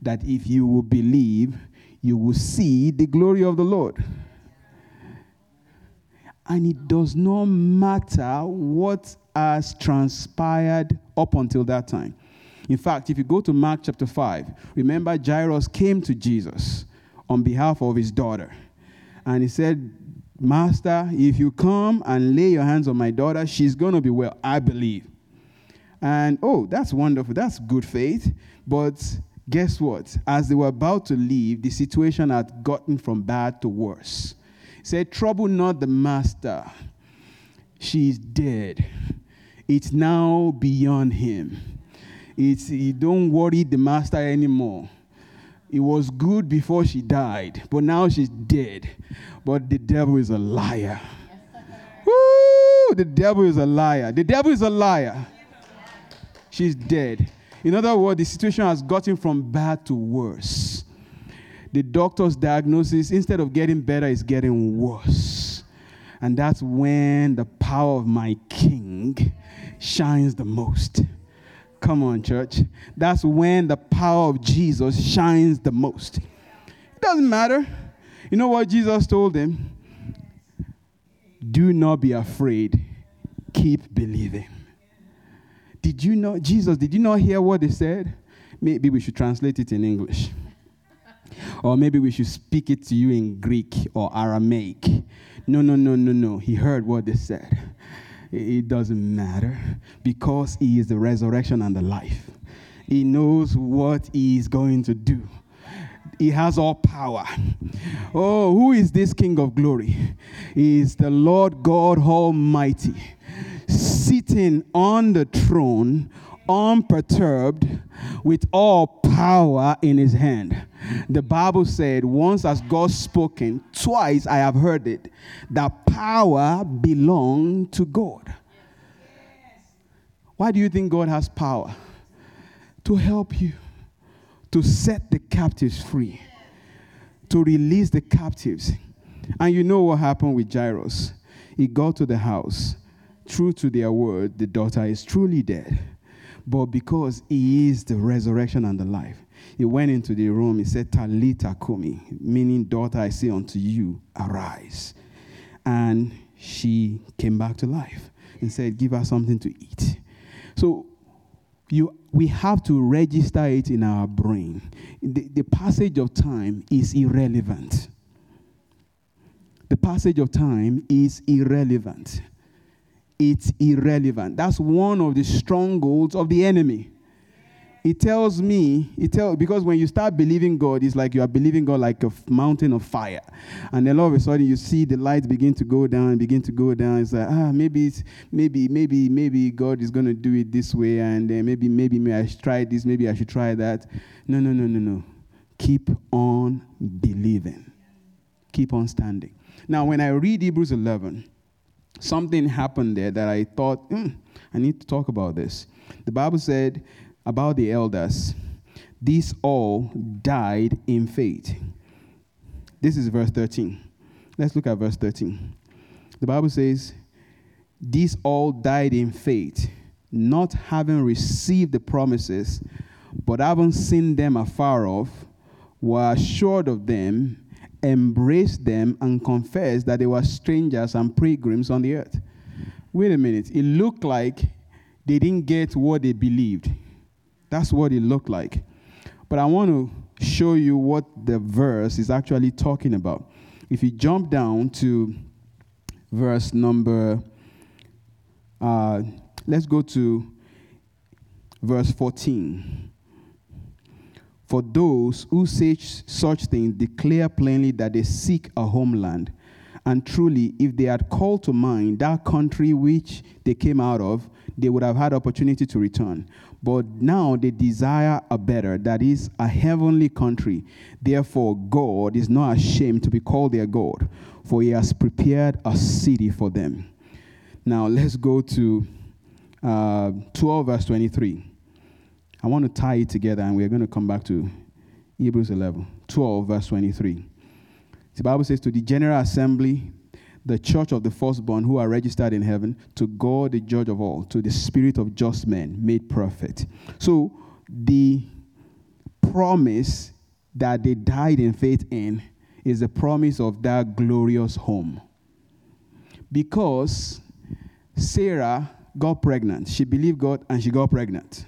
that if you will believe, you will see the glory of the Lord? And it does not matter what has transpired up until that time. In fact, if you go to Mark chapter 5, remember Jairus came to Jesus on behalf of his daughter. And he said, Master, if you come and lay your hands on my daughter, she's going to be well, I believe. And oh, that's wonderful. That's good faith. But guess what? As they were about to leave, the situation had gotten from bad to worse. Said, Trouble not the master. She's dead. It's now beyond him. It's, you don't worry the master anymore. It was good before she died, but now she's dead. But the devil is a liar. Woo! The devil is a liar. The devil is a liar. She's dead. In other words, the situation has gotten from bad to worse. The doctor's diagnosis, instead of getting better, is getting worse. And that's when the power of my king shines the most. Come on, church. That's when the power of Jesus shines the most. It doesn't matter. You know what Jesus told him? Do not be afraid. Keep believing. Did you know, Jesus, did you not hear what they said? Maybe we should translate it in English. Or maybe we should speak it to you in Greek or Aramaic. No, no, no, no, no. He heard what they said. It doesn't matter because He is the resurrection and the life. He knows what He is going to do. He has all power. Oh, who is this King of glory? He is the Lord God Almighty, sitting on the throne, unperturbed, with all power in his hand. The Bible said, Once has God spoken, twice I have heard it, that power belongs to God. Why do you think God has power? To help you, to set the captives free, to release the captives. And you know what happened with Jairus? He got to the house. True to their word, the daughter is truly dead. But because he is the resurrection and the life, he went into the room. He said, Talita Kumi, meaning, daughter, I say unto you, arise. And she came back to life and said, Give her something to eat. So you, we have to register it in our brain. The, the passage of time is irrelevant. The passage of time is irrelevant it's irrelevant. That's one of the strongholds of the enemy. It tells me, it tell because when you start believing God, it's like you are believing God like a mountain of fire, and then all of a sudden you see the lights begin to go down, begin to go down. It's like ah, maybe, it's, maybe, maybe, maybe God is going to do it this way, and maybe, maybe, maybe I should try this, maybe I should try that. No, no, no, no, no. Keep on believing. Keep on standing. Now, when I read Hebrews 11 something happened there that I thought, mm, I need to talk about this. The Bible said about the elders, these all died in faith. This is verse 13. Let's look at verse 13. The Bible says, These all died in faith, not having received the promises, but having seen them afar off, were assured of them embraced them and confessed that they were strangers and pilgrims on the earth. Wait a minute. It looked like they didn't get what they believed. That's what it looked like. But I want to show you what the verse is actually talking about. If you jump down to verse number, uh, let's go to verse 14. For those who say such things declare plainly that they seek a homeland. And truly, if they had called to mind that country which they came out of, they would have had opportunity to return. But now they desire a better, that is, a heavenly country. Therefore, God is not ashamed to be called their God, for he has prepared a city for them. Now, let's go to uh, 12, verse 23. I want to tie it together, and we're going to come back to Hebrews 11, 12, verse 23. The Bible says, To the general assembly, the church of the firstborn who are registered in heaven, to God, the judge of all, to the spirit of just men made perfect. So, the promise that they died in faith in is the promise of that glorious home. Because Sarah got pregnant, she believed God and she got pregnant.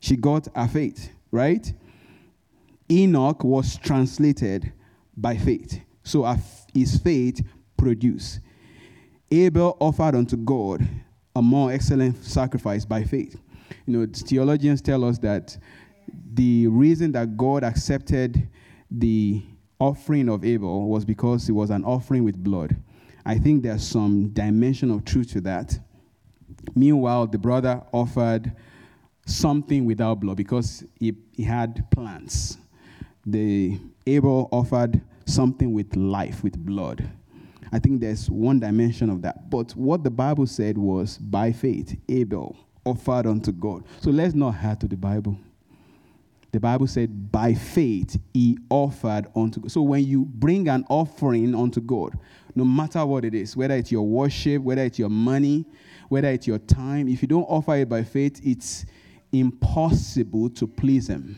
She got her faith, right? Enoch was translated by faith. So his faith produced. Abel offered unto God a more excellent sacrifice by faith. You know, theologians tell us that the reason that God accepted the offering of Abel was because it was an offering with blood. I think there's some dimension of truth to that. Meanwhile, the brother offered something without blood because he, he had plants. The Abel offered something with life, with blood. I think there's one dimension of that. But what the Bible said was by faith, Abel offered unto God. So let's not add to the Bible. The Bible said, by faith, he offered unto God. So when you bring an offering unto God, no matter what it is, whether it's your worship, whether it's your money, whether it's your time, if you don't offer it by faith, it's impossible to please him.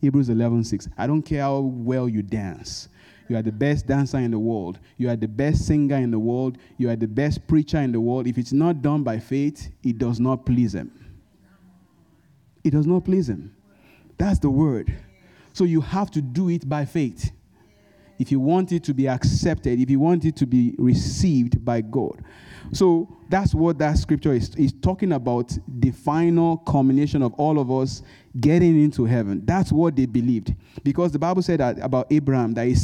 Hebrews 11 6. I don't care how well you dance. You are the best dancer in the world. You are the best singer in the world. You are the best preacher in the world. If it's not done by faith, it does not please him. It does not please him. That's the word. So you have to do it by faith. If you want it to be accepted, if you want it to be received by God. So that's what that scripture is, is talking about the final culmination of all of us getting into heaven. That's what they believed. Because the Bible said that about Abraham that he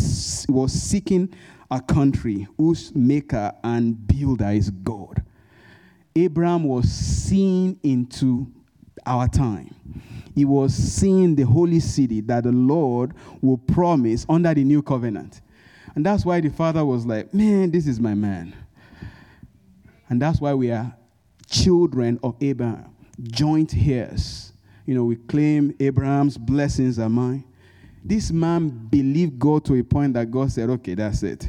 was seeking a country whose maker and builder is God. Abraham was seen into our time. He was seeing the holy city that the Lord will promise under the new covenant. And that's why the father was like, Man, this is my man. And that's why we are children of Abraham, joint heirs. You know, we claim Abraham's blessings are mine. This man believed God to a point that God said, okay, that's it.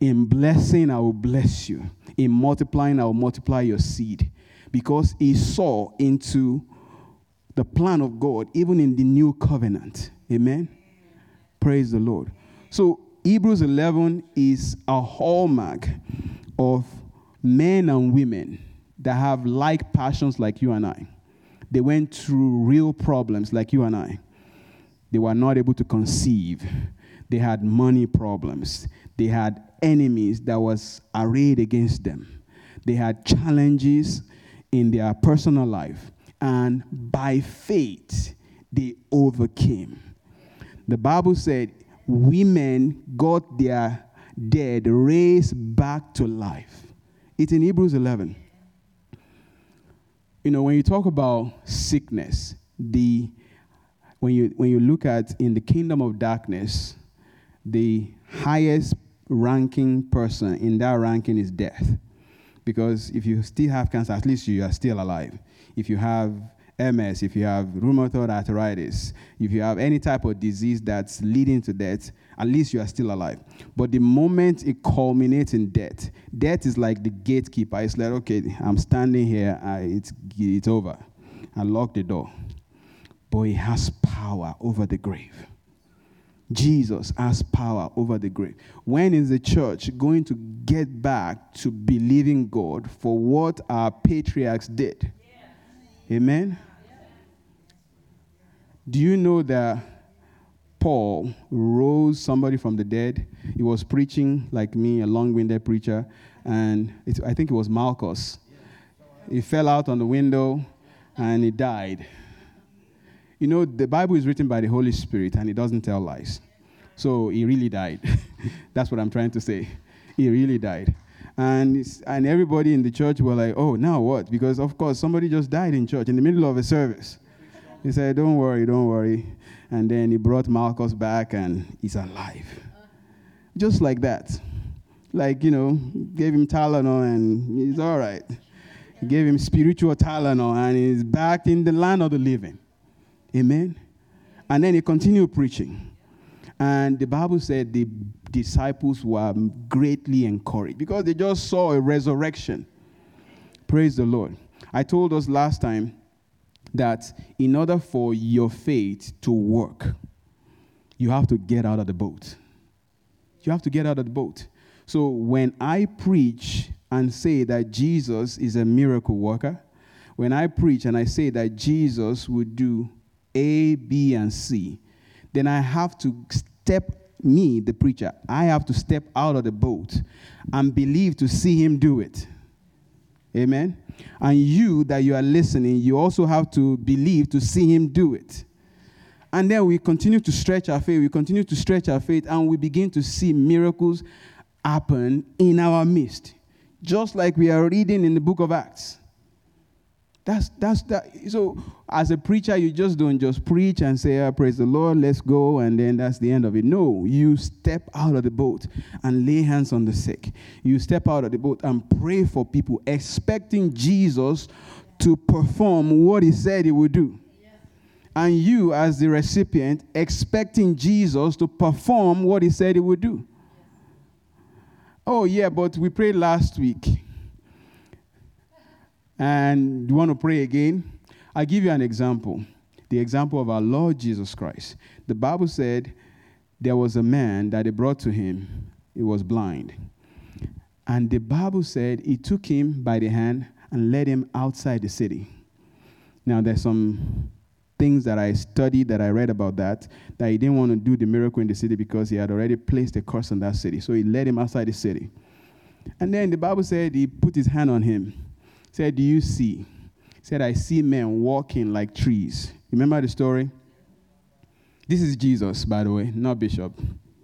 In blessing, I will bless you. In multiplying, I will multiply your seed. Because he saw into the plan of God, even in the new covenant. Amen. Praise the Lord. So, Hebrews 11 is a hallmark of men and women that have like passions like you and I. They went through real problems like you and I. They were not able to conceive. They had money problems. They had enemies that was arrayed against them. They had challenges in their personal life. And by faith, they overcame. The Bible said women got their dead raised back to life. It's in Hebrews 11. You know, when you talk about sickness, the when you when you look at in the kingdom of darkness, the highest ranking person in that ranking is death. Because if you still have cancer, at least you are still alive. If you have MS, if you have rheumatoid arthritis, if you have any type of disease that's leading to death, at least you are still alive. But the moment it culminates in death, death is like the gatekeeper. It's like, okay, I'm standing here, I, it's, it's over. I lock the door. But he has power over the grave. Jesus has power over the grave. When is the church going to get back to believing God for what our patriarchs did? Amen? Do you know that Paul rose somebody from the dead? He was preaching like me, a long winded preacher, and I think it was Malchus. He fell out on the window and he died. You know, the Bible is written by the Holy Spirit and it doesn't tell lies. So he really died. That's what I'm trying to say. He really died. And, and everybody in the church were like, oh, now what? Because, of course, somebody just died in church in the middle of a service. He said, don't worry, don't worry. And then he brought Malchus back and he's alive. Just like that. Like, you know, gave him Tylenol and he's all right. Gave him spiritual Tylenol and he's back in the land of the living. Amen. And then he continued preaching. And the Bible said the disciples were greatly encouraged because they just saw a resurrection. Praise the Lord. I told us last time that in order for your faith to work, you have to get out of the boat. You have to get out of the boat. So when I preach and say that Jesus is a miracle worker, when I preach and I say that Jesus would do A, B, and C, then I have to step, me, the preacher, I have to step out of the boat and believe to see him do it. Amen. And you that you are listening, you also have to believe to see him do it. And then we continue to stretch our faith, we continue to stretch our faith, and we begin to see miracles happen in our midst. Just like we are reading in the book of Acts. That's that's that. So as a preacher, you just don't just preach and say, oh, "Praise the Lord, let's go," and then that's the end of it. No, you step out of the boat and lay hands on the sick. You step out of the boat and pray for people, expecting Jesus to perform what He said He would do. And you, as the recipient, expecting Jesus to perform what He said He would do. Oh yeah, but we prayed last week and you want to pray again? i give you an example. The example of our Lord Jesus Christ. The Bible said there was a man that they brought to him, he was blind. And the Bible said he took him by the hand and led him outside the city. Now, there's some things that I studied, that I read about that, that he didn't want to do the miracle in the city because he had already placed a curse on that city. So he led him outside the city. And then the Bible said he put his hand on him said, Do you see? He said, I see men walking like trees. Remember the story? This is Jesus, by the way, not Bishop.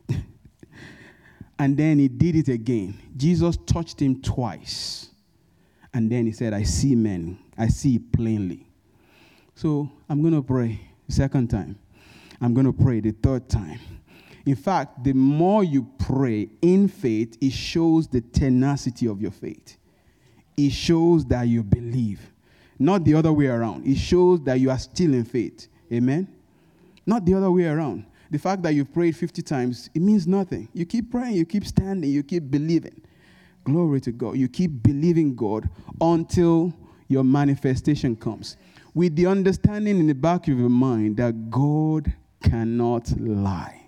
and then he did it again. Jesus touched him twice. And then he said, I see men. I see plainly. So I'm going to pray second time. I'm going to pray the third time. In fact, the more you pray in faith, it shows the tenacity of your faith it shows that you believe. Not the other way around. It shows that you are still in faith. Amen? Not the other way around. The fact that you've prayed 50 times, it means nothing. You keep praying, you keep standing, you keep believing. Glory to God. You keep believing God until your manifestation comes. With the understanding in the back of your mind that God cannot lie.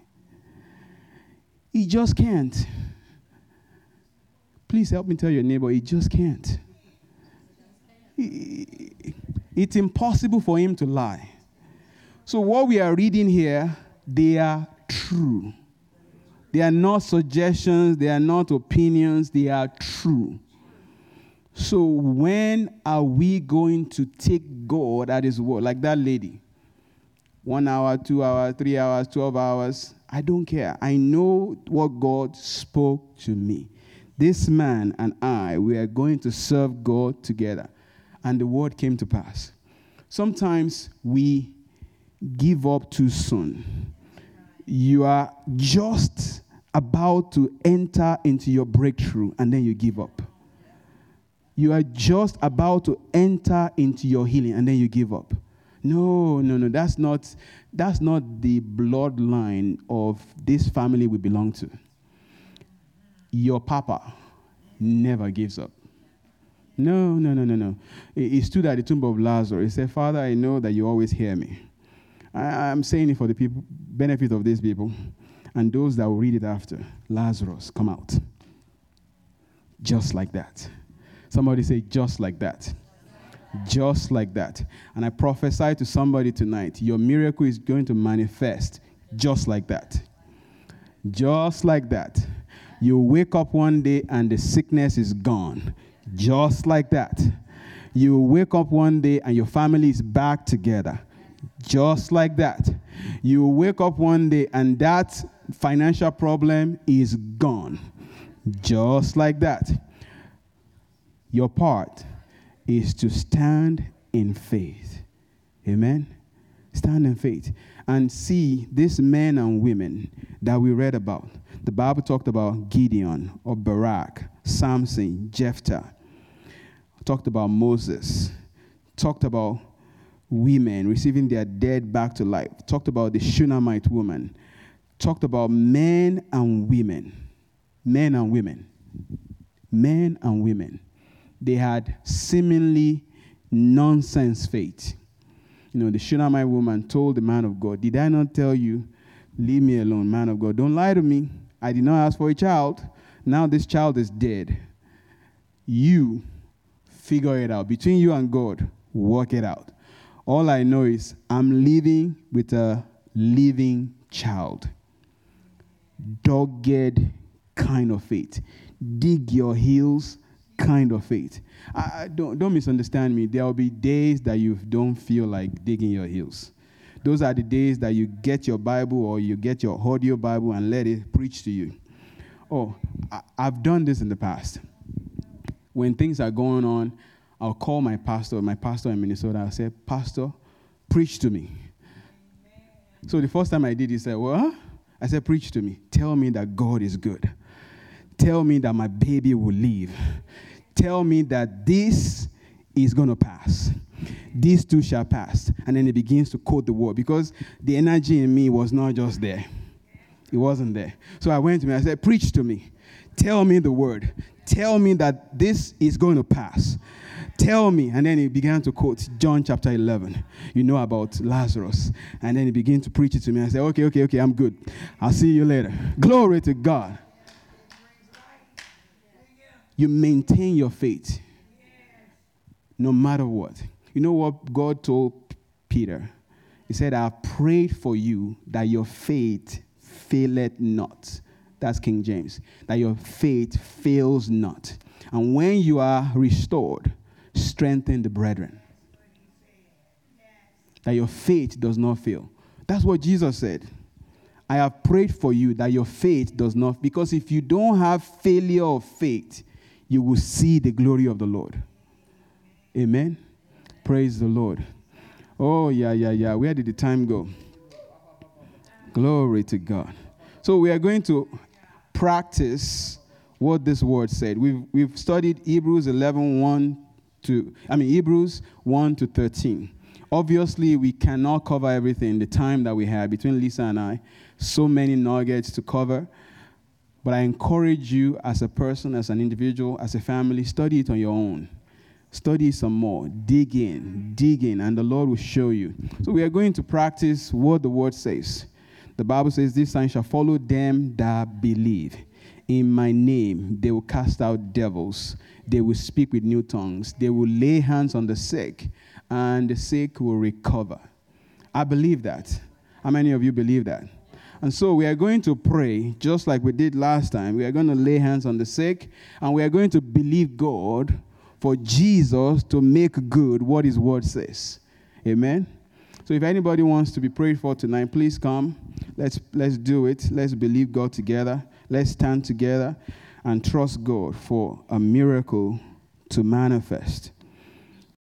He just can't. Please help me tell your neighbor, he just can't. It's impossible for him to lie. So, what we are reading here, they are true. They are not suggestions, they are not opinions, they are true. So, when are we going to take God at His word? Like that lady. One hour, two hours, three hours, 12 hours. I don't care. I know what God spoke to me. This man and I, we are going to serve God together. And the word came to pass. Sometimes we give up too soon. You are just about to enter into your breakthrough and then you give up. You are just about to enter into your healing and then you give up. No, no, no. That's not that's not the bloodline of this family we belong to your papa never gives up. No, no, no, no, no. He stood at the tomb of Lazarus. He said, Father, I know that you always hear me. I, am saying it for the people, benefit of these people and those that will read it after. Lazarus, come out. Just like that. Somebody say, just like that. Just like that. And I prophesy to somebody tonight your miracle is going to manifest just like that. Just like that. You wake up one day and the sickness is gone. Just like that. You wake up one day and your family is back together. Just like that. You wake up one day and that financial problem is gone. Just like that. Your part is to stand in faith. Amen. Stand in faith and see these men and women that we read about. The Bible talked about Gideon or Barak, Samson, Jephthah. Talked about Moses. Talked about women receiving their dead back to life. Talked about the Shunammite woman. Talked about men and women. Men and women. Men and women. They had seemingly nonsense faith. You know, the Shunammite woman told the man of God, Did I not tell you, leave me alone, man of God? Don't lie to me. I did not ask for a child. Now this child is dead. You figure it out. Between you and God, work it out. All I know is I'm living with a living child. Dogged kind of faith. Dig your heels kind of faith. I, don't, don't misunderstand me. There will be days that you don't feel like digging your heels. Those are the days that you get your Bible or you get your audio Bible and let it preach to you. Oh, I, I've done this in the past. When things are going on, I'll call my pastor, my pastor in Minnesota. I'll say, Pastor, preach to me. So the first time I did, he said, Well, I said, Preach to me. Tell me that God is good. Tell me that my baby will live. Tell me that this is going to pass. These two shall pass. And then he begins to quote the word because the energy in me was not just there. It wasn't there. So I went to him I said, Preach to me. Tell me the word. Tell me that this is going to pass. Tell me. And then he began to quote John chapter 11. You know about Lazarus. And then he began to preach it to me. I said, Okay, okay, okay, I'm good. I'll see you later. Glory to God. You maintain your faith no matter what. You know what God told Peter? He said, I prayed for you that your faith faileth not. That's King James. That your faith fails not. And when you are restored, strengthen the brethren. That your faith does not fail. That's what Jesus said. I have prayed for you that your faith does not, because if you don't have failure of faith, you will see the glory of the Lord. Amen. Praise the Lord. Oh, yeah, yeah, yeah. Where did the time go? Glory to God. So we are going to practice what this word said. We've, we've studied Hebrews 11, 1 to, I mean, Hebrews 1 to 13. Obviously, we cannot cover everything the time that we have between Lisa and I. So many nuggets to cover. But I encourage you as a person, as an individual, as a family, study it on your own. Study some more, dig in, dig in, and the Lord will show you. So we are going to practice what the word says. The Bible says, This sign shall follow them that believe. In my name, they will cast out devils. They will speak with new tongues. They will lay hands on the sick, and the sick will recover. I believe that. How many of you believe that? And so we are going to pray just like we did last time. We are going to lay hands on the sick, and we are going to believe God for Jesus to make good what his word says. Amen. So if anybody wants to be prayed for tonight, please come. Let's let's do it. Let's believe God together. Let's stand together and trust God for a miracle to manifest.